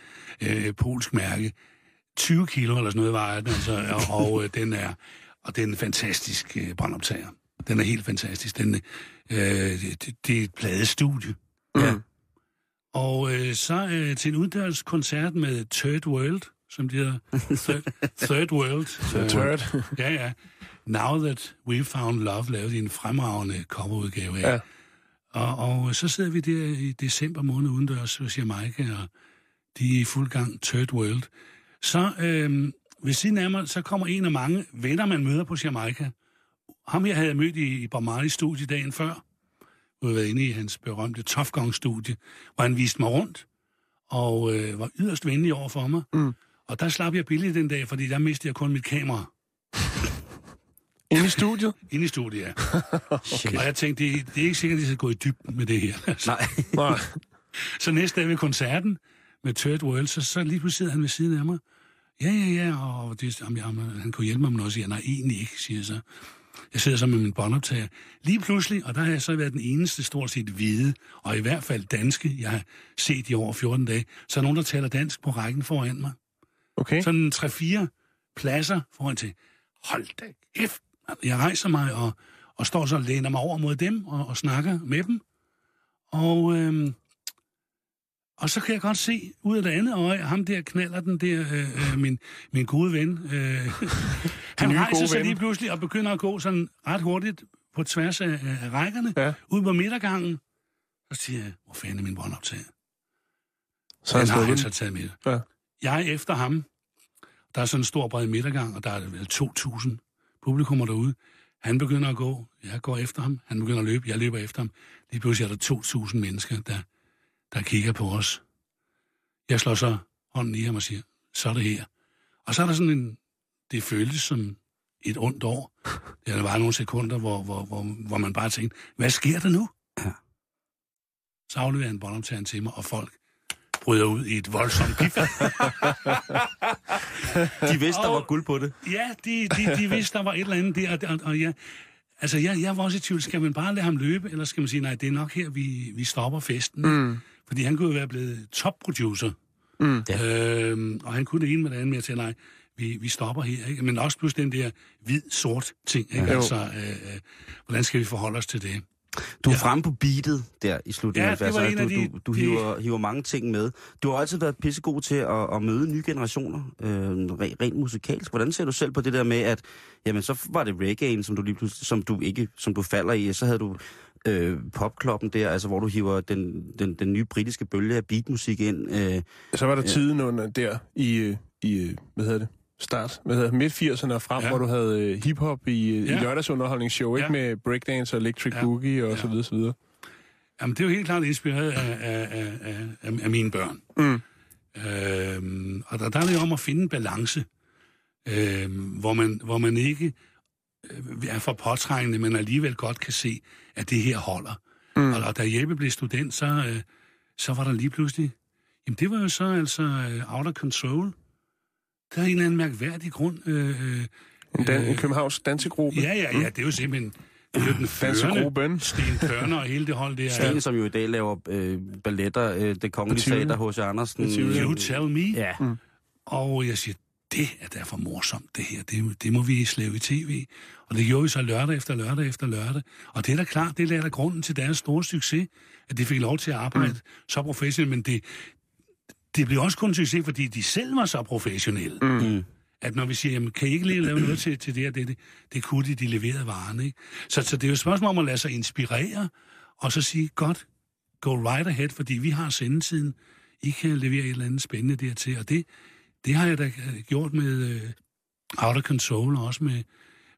øh, polsk mærke. 20 kilo eller sådan noget vejer den, altså, og, og øh, den er og det er en fantastisk øh, brandoptager. Den er helt fantastisk. Den, øh, det, det- er et pladestudie. Ja. Og øh, så øh, til en uddannelseskoncert med Third World, som de hedder. Third, third World. The Third. ja, ja. Now That We Found Love, lavede de en fremragende coverudgave af. Ja. Og, og så sidder vi der i december måned udendørs hos Jamaica, og de er i fuld gang, Third World. Så øh, ved siden af mig, så kommer en af mange venner, man møder på Jamaica. Ham jeg havde jeg mødt i, i Bob Marley's studie dagen før. Jeg havde været inde i hans berømte Tough Gong-studie, hvor han viste mig rundt, og øh, var yderst venlig over for mig. Mm. Og der slap jeg billigt den dag, fordi der mistede jeg kun mit kamera. Inde i studiet? Inde i studiet, ja. okay. Og jeg tænkte, det, det er ikke sikkert, at de skal gå i dybden med det her. Nej. Så næste dag ved koncerten med Third World, så, så lige pludselig sidder han ved siden af mig. Ja, ja, ja, og det, jamen, jamen, han kunne hjælpe mig med noget, siger. Nej, egentlig ikke, siger jeg så. Jeg sidder så med min båndoptager. Lige pludselig, og der har jeg så været den eneste stort set hvide, og i hvert fald danske, jeg har set i over 14 dage, så er nogen, der taler dansk på rækken foran mig. Okay. Sådan 3-4 pladser foran til. Hold da kæft. Jeg rejser mig og, og står så og læner mig over mod dem og, og snakker med dem. Og, øhm, og så kan jeg godt se ud af det andet øje, ham der knaller den der, øh, øh, min, min gode ven. Øh, han rejser sig lige pludselig og begynder at gå sådan ret hurtigt på tværs af, af rækkerne, Ja. ud på midtergangen. Så siger jeg, hvor fanden er min båndoptager? Så han har han så taget med. Ja. Jeg er efter ham. Der er sådan en stor bred midtergang, og der er vel 2.000 publikummer derude. Han begynder at gå, jeg går efter ham. Han begynder at løbe, jeg løber efter ham. Lige pludselig er der 2.000 mennesker, der, der kigger på os. Jeg slår så hånden i ham og siger, så er det her. Og så er der sådan en, det føltes som et ondt år. Der var nogle sekunder, hvor, hvor, hvor, hvor man bare tænkte, hvad sker der nu? Ja. Så afleverer han båndoptageren til mig, og folk bryder ud i et voldsomt pif. De vidste, der Og- var guld på det. Ja, de, de, de vidste, der var et eller andet der, og, og, og ja, altså jeg, jeg var også i tvivl, skal man bare lade ham løbe, eller skal man sige, nej, det er nok her, vi, vi stopper festen. Mm. Fordi han kunne jo være blevet top-producer, Mm. Øhm, og han kunne det ene med det andet med at sige, nej, vi, vi stopper her, ikke? Men også pludselig den der hvid-sort ting, ikke? Ja. Altså, øh, øh, hvordan skal vi forholde os til det? Du er Ja. frem på beatet der i slutningen Ja, af det var 70'erne. en af Du, de- du, du de- hiver, hiver mange ting med. Du har altid været pissegod til at, at møde nye generationer, øh, re- rent musikalsk. Hvordan ser du selv på det der med, at jamen, så var det reggae'en, som du lige pludselig, som du ikke, som du falder i, og så havde du øh, popkloppen der, altså hvor du hiver den, den, den nye britiske bølge af beatmusik ind. Øh, Så var der tiden under der i, øh, i øh, hvad hedder det, start, hvad hedder midt 80'erne og frem, Ja. hvor du havde øh, hiphop i, ja. Ja. i lørdagsunderholdningsshow, ikke? Ja. Med breakdance og electric Ja. boogie og Ja. så videre, så videre. Jamen, det er jo helt klart inspireret af, af, af, af, af, mine børn. Mm. Øhm, og der, der er det jo om at finde en balance, øhm, hvor, man, hvor man ikke øh, er for påtrængende, men alligevel godt kan se, at det her holder. Mm. Og, og da Jeppe blev student, så, øh, så var der lige pludselig... Jamen, det var jo så altså øh, out of control. Der er en eller anden mærkværdig grund. Øh, øh, En, dan- en øh, københavns dansegruppe. Ja, ja, ja, det er jo simpelthen... Det er jo den førende Dansegruppen. Sten Kørner og hele det hold der. Sten, som jo i dag laver øh, balletter, øh, det kongelige teater, H.C. Andersen. You tell me. Ja. Mm. Og jeg siger, det er derfor morsomt, det her. Det, det må vi slæve i tv. Og det gjorde vi så lørdag efter lørdag efter lørdag. Og det er da klart, det er da grunden til deres store succes, at de fik lov til at arbejde mm. så professionelt. Men det, det blev også kun en succes, fordi de selv var så professionelle. Mm. At når vi siger, jamen, kan I ikke lige lave noget til, til det her, det, det, det kunne de, de leverede varen, ikke? Så, så det er jo et spørgsmål om at lade sig inspirere, og så sige, godt, go right ahead, fordi vi har sendetiden. I kan levere et eller andet spændende dertil, og det, det har jeg da gjort med uh, Out of Control, og også med,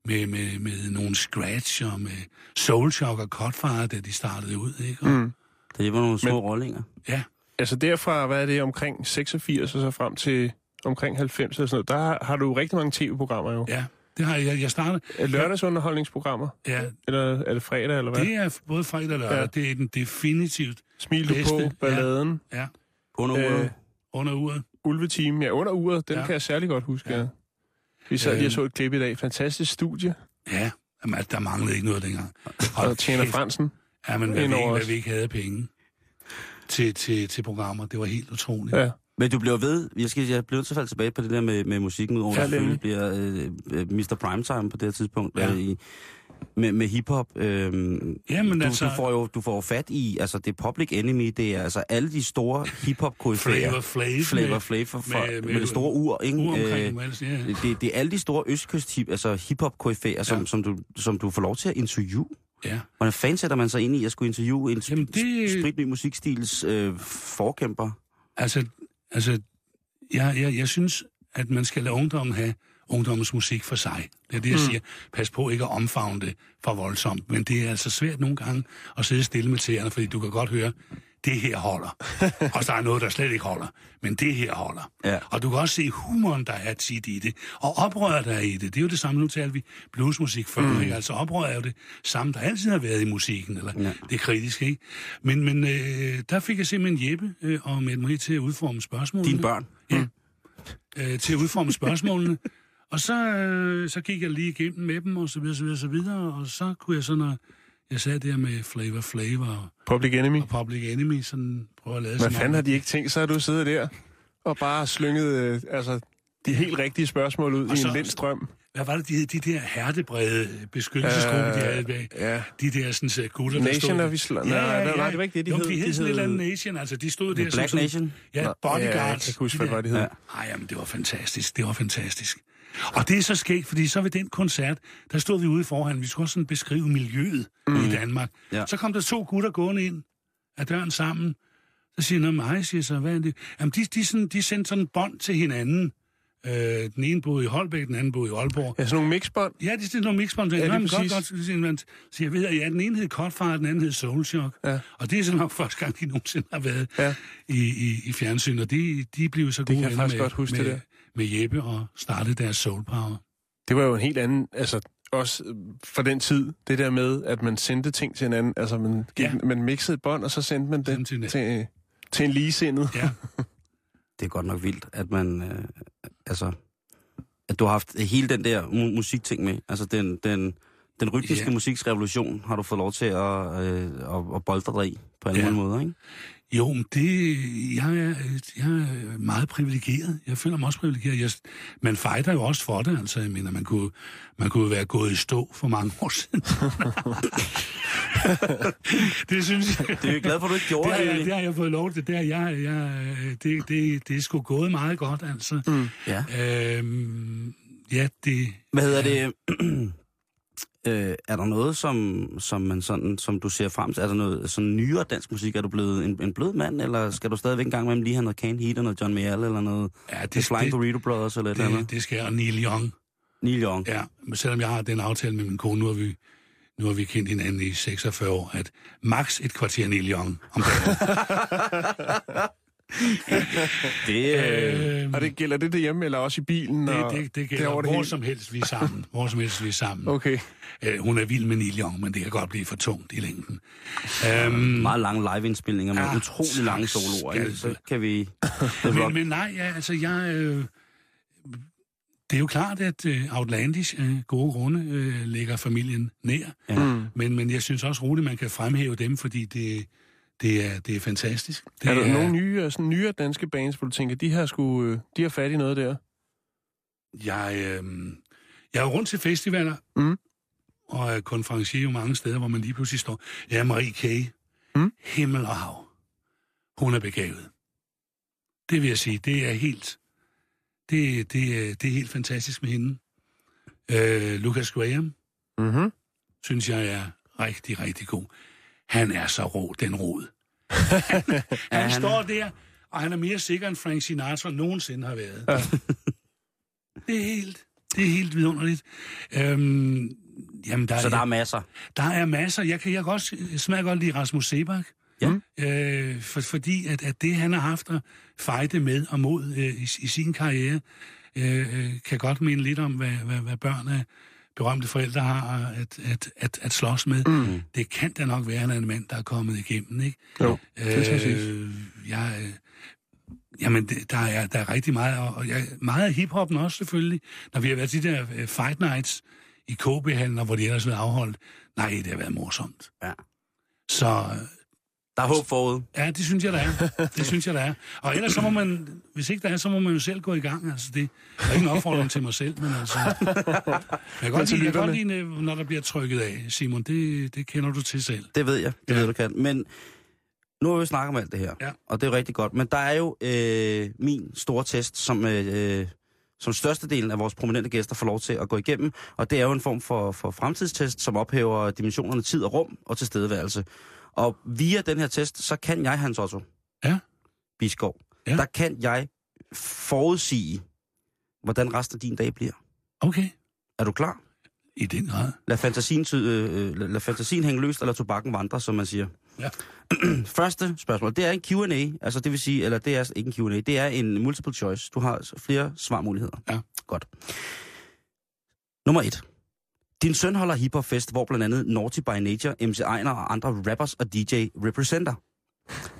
med, med, med nogle scratch, og med Soul Shock og Cutfire, da de startede ud, ikke? Og, Mm. Det var nogle små Men- rollinger. Ja, Altså derfra, hvad er det, omkring 86 og så frem til omkring 90 eller sådan noget, der har du rigtig mange tv-programmer jo. ja, det har jeg. Jeg startede... Er lørdagsunderholdningsprogrammer? Ja, Eller er det fredag, eller hvad? det er både fredag og lørdag. Ja. Ja. Det er den definitivt Smil du bedste, på, ja. balladen, ja, Under Øh, uret. under uret. Ulvetime. Ja, under uret, den Ja. kan jeg særlig godt huske. Ja. Vi sad lige og så et klip i dag. Fantastisk studie. Ja, jamen, altså, der manglede ikke noget dengang. Og Tjener kæft, Fransen. Ja, men hvad vi, ikke, hvad vi ikke havde penge til, til, til programmer. Det var helt utroligt. Ja. Men du bliver ved, jeg, skal, jeg bliver til at falde tilbage på det der med, med musikken, udover Ja, nemlig. bliver øh, øh, Mr. Primetime på det her tidspunkt. Ja. Ja. Øh, i, med, med hiphop. Øh, Jamen, du, altså- du, får jo, du får jo fat i, altså det er Public Enemy, det er altså alle de store hiphop koryfærer Flavor Flav. Flavor med- Flav for, med- med, med- med, det store ur, ikke? Ur omkring, Øh, altså, ja. det, det er alle de store østkyst altså hiphop koryfærer, som, Ja. som, du, som du får lov til at interviewe. ja. Hvordan fanden sætter man sig ind i at skulle interviewe en Jamen, sp- det- spritny musikstils øh, forkæmper? Altså, altså jeg, jeg, jeg synes, at man skal lade ungdommen have ungdommens musik for sig. Det er det, jeg mm. siger. Pas på ikke at omfavne det for voldsomt. Men det er altså svært nogle gange at sidde stille med tæerne, fordi du kan godt høre, det her holder. og der er noget, der slet ikke holder. Men det her holder. Ja. Og du kan også se humoren, der er tit i det. Og oprøret, der er i det. Det er jo det samme, nu talte vi bluesmusik før. Mm. Ikke? Altså oprøret er jo det samme, der altid har været i musikken. Eller Ja. det kritiske, ikke? Men, men øh, der fik jeg simpelthen Jeppe øh, og Mette Marie til at udforme spørgsmålene. Dine børn? Ja. Øh, til at udforme spørgsmålene. Og så, øh, så gik jeg lige igennem med dem, og så videre, så videre, så videre. Og så kunne jeg så, når jeg sad der med Flavor Flavor og, Public Enemy. og Public Enemy, sådan prøve at lade Hvad fanden har de ikke tænkt sig, at du sidder der og bare slynget øh, altså, de helt rigtige spørgsmål ud Og i så- en lindstrøm? Hvad var det, de, hed? de der hertebrede beskyttelsesgruppe, Øh, de havde bag? ja. De der sådan, så gutter, der Nation stod... er vi sl- nej, nej, nej, det var ikke det, de jo, hed. de hed sådan et eller andet Nation, altså de stod der Black som... Nation? Ja, bodyguards. ja, jeg kan huske, hvad de hed. Ej, jamen, det var fantastisk. Det var fantastisk. Og det er så skægt, fordi så ved den koncert, der stod vi ude foran, vi skulle også sådan beskrive miljøet mm. i Danmark. Ja. Så kom der to gutter gående ind af døren sammen. Så siger jeg, mig, siger så, hvad er det? Jamen, de, de, sådan, de sendte sådan en bånd til hinanden. Øh, den ene boede i Holbæk, den anden boede i Aalborg. Ja, sådan nogle mixbånd. Ja, de stiller nogle mixbånd. Ja, Nå, men godt, præcis. godt. Så jeg ved, at ja, den ene hed Cutfire, den anden hed Soul Shock. Ja. Og det er så nok første gang, de nogensinde har været Ja. i, i, i fjernsyn. Og de, de blev så kan gode jeg venner faktisk med, godt huske, med, det der. Med Jeppe og startede deres Soul Power. Det var jo en helt anden, altså også øh, for den tid, det der med, at man sendte ting til hinanden, altså man, gik, Ja. man mixede et bånd, og så sendte man det til til, til, en ligesindet. Ja. Det er godt nok vildt, at man, øh, altså, at du har haft hele den der mu- musikting med. Altså den, den, den rytmiske Ja. musiksrevolution har du fået lov til at, øh, at, at boldre dig i på alle Ja. måder, ikke? Jo, men det, jeg, er, jeg er meget privilegeret. Jeg føler mig også privilegeret. Jeg, man fighter jo også for det. Altså, jeg mener, man kunne, man kunne være gået i stå for mange år siden. det synes jeg. Det er jeg glad for, du ikke gjorde, det, egentlig. det har jeg fået lov til. Det, har jeg, jeg, det, det, det er sgu gået meget godt, altså. Mm. Ja. Øhm, ja, det... Hvad hedder det? Øh, er der noget, som, som, man sådan, som du ser frem til? Er der noget sådan nyere dansk musik? Er du blevet en, en blød mand, eller skal du stadigvæk en gang med lige have noget Can Heat og noget John Mayall, eller noget Ja, det, Flying Burrito Brothers, eller et eller det, andet? det skal jeg, og Neil Young. Neil Young. Ja, men selvom jeg har den aftale med min kone, nu har vi, nu har vi kendt hinanden i 46 år, at max et kvarter Neil Young om dagen. det, øh... Og det gælder det derhjemme, eller også i bilen? Det, og det, det gælder over hvor hele? som helst, vi er sammen. Hvor som helst, vi er sammen. Okay. Øh, hun er vild med Neil Young, men det kan godt blive for tungt i længden. Um, meget lange live-indspilninger med ja, utrolig lange soloer. ikke? Så skal- kan vi... men, men nej, ja, altså jeg... Øh, det er jo klart, at øh, Outlandish af gode grunde øh, ligger familien nær. Ja. Mm. Men, men jeg synes også roligt, man kan fremhæve dem, fordi det, det, er, det er fantastisk. Det er der nogle nye, sådan nyere danske bands, hvor du tænker, de har, sgu, øh, de har fat i noget der? Jeg, øh, jeg er rundt til festivaler, mm. og er konferencier jo mange steder, hvor man lige pludselig står. Ja, Marie K. Mm. Himmel og hav. Hun er begavet. Det vil jeg sige, det er helt, det, det, er- det er helt fantastisk med hende. Øh, Lucas Graham, mm-hmm. synes jeg er rigtig, rigtig god. Han er så rå, den rod. han, han, han står der, og han er mere sikker end Frank Sinatra nogensinde har været. Ja. Det er helt, det er helt vidunderligt. Øhm, jamen, der Så der er masser? Der er masser. Jeg kan, jeg kan også jeg smager godt lide Rasmus Sebak. Ja. Øh, for, fordi at, at det, han har haft at fejde med og mod øh, i, i sin karriere, øh, øh, kan godt minde lidt om, hvad, hvad, hvad børn af berømte forældre har at, at, at, at slås med. Mm. Det kan da nok være, at han er en mand, der er kommet igennem, ikke? Jo, det øh, jeg, øh, Jamen, det, der, er, der er rigtig meget, og, jeg, meget af hiphoppen også selvfølgelig. Når vi har været til de der øh, fight nights i KB-hallen, og hvor de ellers været afholdt, nej, det har været morsomt. Ja. Så... Der er håb forud. Ja, det synes jeg, der er. Det synes jeg, der er. Og ellers så må man, hvis ikke der er, så må man jo selv gå i gang. Altså, det er ikke en opfordring til mig selv, men altså... Jeg kan godt lide, jeg kan godt lide, når der bliver trykket af, Simon. Det, det kender du til selv. Det ved jeg, det ja. ved du kan. Men nu har vi snakket om alt det her, Ja. og det er jo rigtig godt. Men der er jo øh, min store test, som, øh, som størstedelen af vores prominente gæster får lov til at gå igennem. Og det er jo en form for, for fremtidstest, som ophæver dimensionerne tid og rum og tilstedeværelse. Og via den her test, så kan jeg, Hans Otto, ja. Biskov, ja. der kan jeg forudsige, hvordan resten af din dag bliver. Okay. Er du klar? I den grad. Lad fantasien, ty- øh, lad, lad fantasien hænge løst, eller tobakken vandre, som man siger. Ja. Første spørgsmål, det er en Q&A, altså det vil sige, eller det er ikke en Q&A, det er en multiple choice. Du har flere svarmuligheder. Ja. Godt. Nummer et. Din søn holder hiphopfest, hvor blandt andet Naughty by Nature, MC Ejner og andre rappers og DJ representer.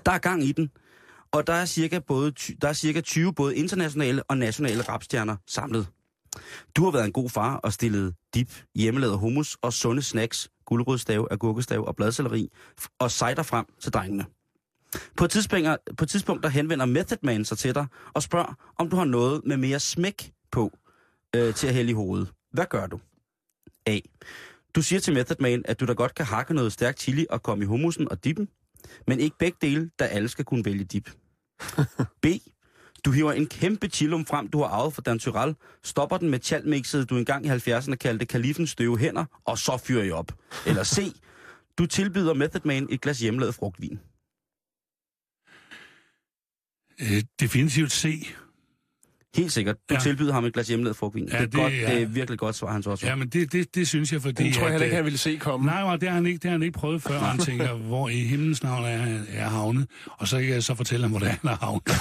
Der er gang i den, og der er cirka, både, der er cirka 20 både internationale og nationale rapstjerner samlet. Du har været en god far og stillet dip, hjemmelavet hummus og sunde snacks, guldrødstav, agurkestav og bladcelleri og cider frem til drengene. På et, tidspunkt, på et tidspunkt der henvender Method Man sig til dig og spørger, om du har noget med mere smæk på øh, til at hælde i hovedet. Hvad gør du? A. Du siger til Method Man, at du da godt kan hakke noget stærkt chili og komme i hummusen og dippen, men ikke begge dele, da alle skal kunne vælge dip. B. Du hiver en kæmpe chillum frem, du har arvet fra Dan Tyrell, stopper den med chalmixet, du engang i 70'erne kaldte kalifens støve hænder, og så fyrer I op. Eller C. Du tilbyder Method Man et glas hjemmelavet frugtvin. Øh, definitivt C. Helt sikkert. Du ja. Tilbyder ham et glas hjemmelavet frugtvin. Ja, det, er det- godt, ja. det er virkelig godt svar, Hans Otto. Ja, men det, det, det synes jeg, fordi... Den tror jeg heller ikke, øh, han ville se komme. Nej, det har han ikke, det har han ikke prøvet før, han tænker, hvor i himlens navn er han er havnet. Og så kan jeg så fortælle ham, hvor det er, han er havnet.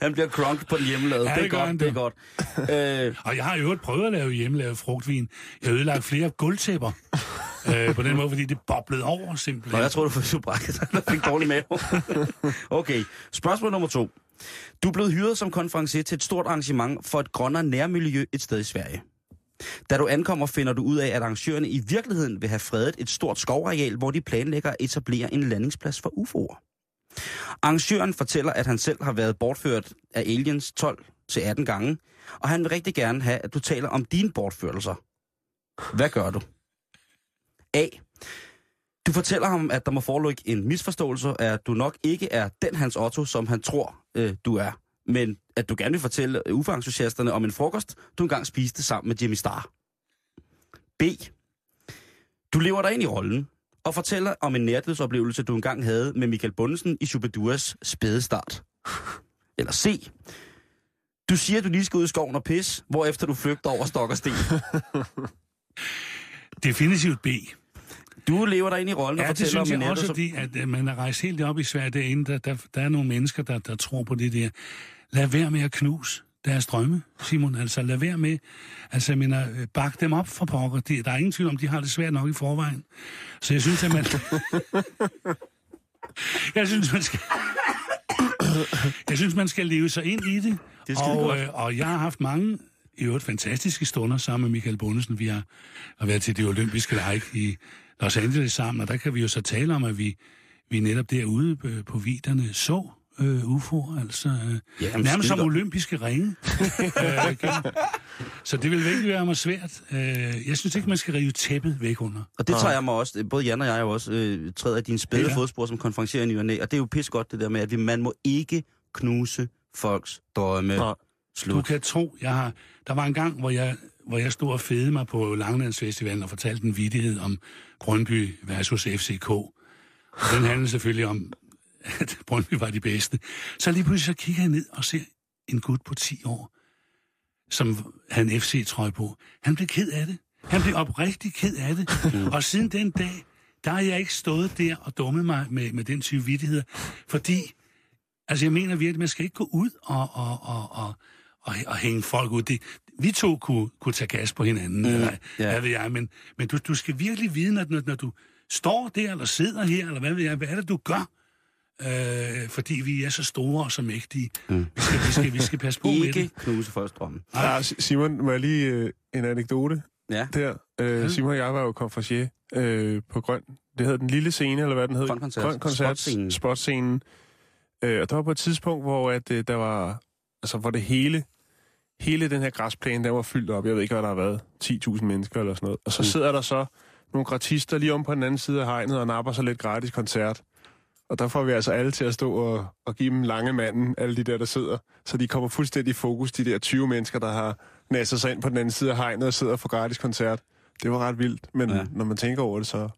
Han bliver crunk på den hjemmelavede. Ja, det, er det gør godt, han det er da. godt. Øh, Og jeg har jo øvrigt prøvet at lave hjemmelavet frugtvin. Jeg har ødelagt flere gulvtæpper. øh, på den måde, fordi det boblede over simpelthen. Nå, jeg tror, du fik brækket dig, fik dårlig mave. okay, spørgsmål nummer to. Du er blevet hyret som konferencier til et stort arrangement for et grønnere nærmiljø et sted i Sverige. Da du ankommer, finder du ud af, at arrangørerne i virkeligheden vil have fredet et stort skovareal, hvor de planlægger at etablere en landingsplads for UFO'er. Arrangøren fortæller, at han selv har været bortført af aliens 12 til 18 gange, og han vil rigtig gerne have, at du taler om dine bortførelser. Hvad gør du? A. Du fortæller ham, at der må foreligge en misforståelse, at du nok ikke er den Hans Otto, som han tror, øh, du er. Men at du gerne vil fortælle UFO-entusiasterne om en frokost, du engang spiste sammen med Jimmy Star. B. Du lever dig ind i rollen og fortæller om en nærdødsoplevelse, du engang havde med Michael Bundesen i Shubiduras spæde start. Eller C. Du siger, at du lige skal ud i skoven og pisse, hvorefter du flygter over stok og sten. Definitivt B. Du lever dig ind i rollen Ja, og det fortæller synes om en jeg også, fordi at øh, man er rejst helt op i Sverige derinde. Der, der, der er nogle mennesker, der, der tror på det der. Lad være med at knuse deres drømme, Simon. Altså, lad være med... Altså, jeg mener, øh, bak dem op for pokker. De, der er ingen tvivl om, de har det svært nok i forvejen. Så jeg synes, at man... jeg synes, man skal... jeg synes, man skal leve sig ind i det. Det og, øh, og jeg har haft mange i øvrigt fantastiske stunder sammen med Michael Bundesen. Vi har, har været til de olympiske lege i Los Angeles sammen, og der kan vi jo så tale om, at vi, vi netop derude øh, på viderne så øh, UFO'er, altså øh, Jamen, nærmest som olympiske ringe. øh, så det vil virkelig være mig svært. Øh, jeg synes ikke, man skal rive tæppet væk under. Og det tager jeg mig også, både Jan og jeg er jo også, øh, træder af dine spæde Ja. fodspor som konferencier i ny og det er jo pis godt det der med, at vi, man må ikke knuse folks drømme. Nej. Du kan tro, jeg har... Der var en gang, hvor jeg, hvor jeg stod og fede mig på Langlandsfestivalen og fortalte en vidighed om Brøndby versus FCK. Og den handlede selvfølgelig om, at Brøndby var de bedste. Så lige pludselig så kigger jeg ned og ser en gut på 10 år, som havde en FC-trøje på. Han blev ked af det. Han blev oprigtig ked af det. Og siden den dag, der har jeg ikke stået der og dummet mig med, med den type vidtigheder. Fordi, altså jeg mener virkelig, man skal ikke gå ud og, og, og, og, og, og hænge folk ud. Det, vi to kunne, kunne tage gas på hinanden, mm, eller ja. hvad ved jeg, men, men du, du skal virkelig vide, når, når, når du står der, eller sidder her, eller hvad ved jeg, hvad er det, du gør? Øh, fordi vi er så store og så mægtige. Mm. Vi, skal, vi, skal, vi skal passe på med Ikke det. knuse folks drømme. Ja, Si- Simon, må jeg lige øh, en anekdote Ja. der? Øh, Simon og jeg var jo konferencier øh, på Grøn. Det hedder den lille scene, eller hvad den hed? Grøn Koncert. Grøn koncert. Spotscenen. Spotscenen. Øh, og der var på et tidspunkt, hvor at, øh, der var, altså, hvor det hele, hele den her græsplæne, der var fyldt op. Jeg ved ikke, hvad der har været. 10.000 mennesker eller sådan noget. Og så Mm. sidder der så nogle gratister lige om på den anden side af hegnet og napper sig lidt gratis koncert. Og der får vi altså alle til at stå og, og give dem lange manden, alle de der, der sidder. Så de kommer fuldstændig i fokus, de der 20 mennesker, der har nasset sig ind på den anden side af hegnet og sidder og får gratis koncert. Det var ret vildt, men Ja. når man tænker over det, så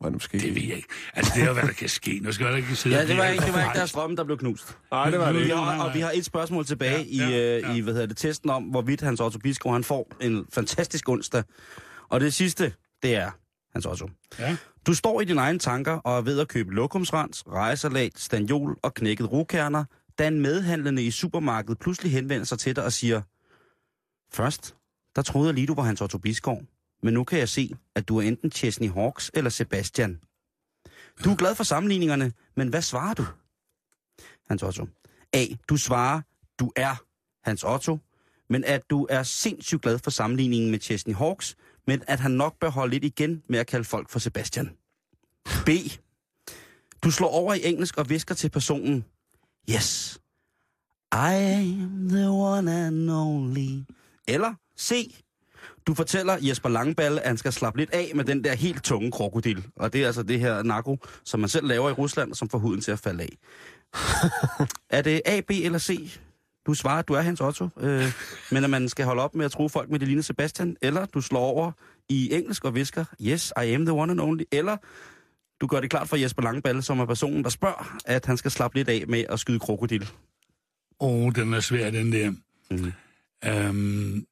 var det måske Det ved jeg ikke. Altså, det er jo, hvad der kan ske. Nu skal jeg ikke sidde Ja, det var ikke, det var ikke deres drømme, der blev knust. Nej, det var det Vi har, og vi har et spørgsmål tilbage Ja, ja, ja, i, øh, ja. i hvad hedder det, testen om, hvorvidt Hans Otto Biskov, han får en fantastisk onsdag. Og det sidste, det er, Hans Otto. Ja. Du står i dine egne tanker og er ved at købe lokumsrens, rejesalat, stanjol og knækket rokerner, da en medhandlende i supermarkedet pludselig henvender sig til dig og siger, Først, der troede jeg lige, du var Hans Otto Biskov, men nu kan jeg se, at du er enten Chesney Hawks eller Sebastian. Du er glad for sammenligningerne, men hvad svarer du? Hans Otto. A. Du svarer, du er Hans Otto, men at du er sindssygt glad for sammenligningen med Chesney Hawks, men at han nok bør holde lidt igen med at kalde folk for Sebastian. B. Du slår over i engelsk og visker til personen, Yes, I am the one and only. Eller C. Du fortæller Jesper Langballe, at han skal slappe lidt af med den der helt tunge krokodil. Og det er altså det her narko, som man selv laver i Rusland, som får huden til at falde af. er det A, B eller C? Du svarer, at du er Hans Otto, øh, men at man skal holde op med at tro folk med det lignende Sebastian, eller du slår over i engelsk og visker, yes, I am the one and only, eller du gør det klart for Jesper Langballe, som er personen, der spørger, at han skal slappe lidt af med at skyde krokodil. Åh, oh, den er svær, den der. Mm. Øhm,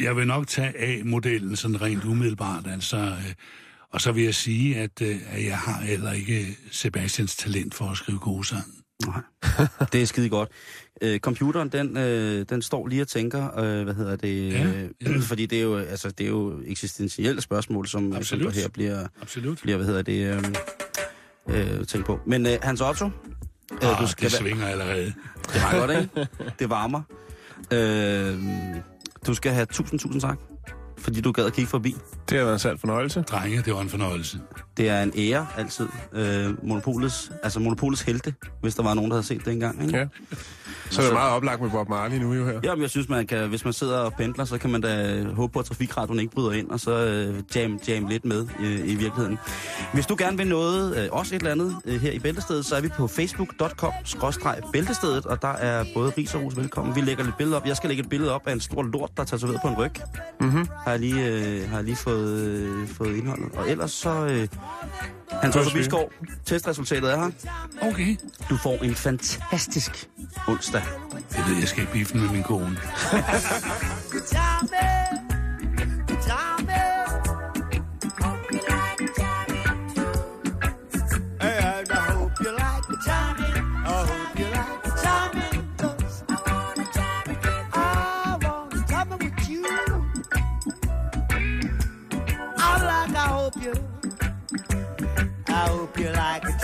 jeg vil nok tage A-modellen sådan rent umiddelbart, altså. Øh, og så vil jeg sige, at, øh, at jeg har heller ikke Sebastians talent for at skrive gode sang. Nej, det er skide godt. Øh, computeren, den, øh, den står lige og tænker, øh, hvad hedder det, Ja, øh, ja. fordi det er jo, altså, det er jo eksistentielle spørgsmål, som, som Absolut. der her bliver, Absolut. bliver, hvad hedder det, øh, øh, tænkt på. Men øh, Hans Otto, øh, Ah, du skal det svinger allerede. det var godt, ikke? Det varmer. Øh, du skal have tusind, tusind tak, fordi du gad at kigge forbi. Det har været en sand fornøjelse. Drenge, det var en fornøjelse. Det er en ære altid. Øh, monopolets, altså monopolets helte, hvis der var nogen, der havde set det engang. Ikke? Ja. Så er det meget oplagt med Bob Marley nu jo her. Jamen, jeg synes, man kan, hvis man sidder og pendler, så kan man da håbe på, at trafikradioen ikke bryder ind, og så øh, jam, jam lidt med øh, i virkeligheden. Hvis du gerne vil noget, øh, også et eller andet øh, her i Bæltestedet, så er vi på facebook.com-bæltestedet, og der er både ris og ros velkommen. Vi lægger lidt billeder op. Jeg skal lægge et billede op af en stor lort, der er tatoveret på en ryg. Mm-hmm. Har jeg lige, øh, har jeg lige fået, øh, fået indholdet. Og ellers så... Øh, Hans Otto Bisgaard, testresultatet er her. Okay. Du får en fantastisk onsdag. Jeg ved, jeg skal i biffen med min kone. I hope you like a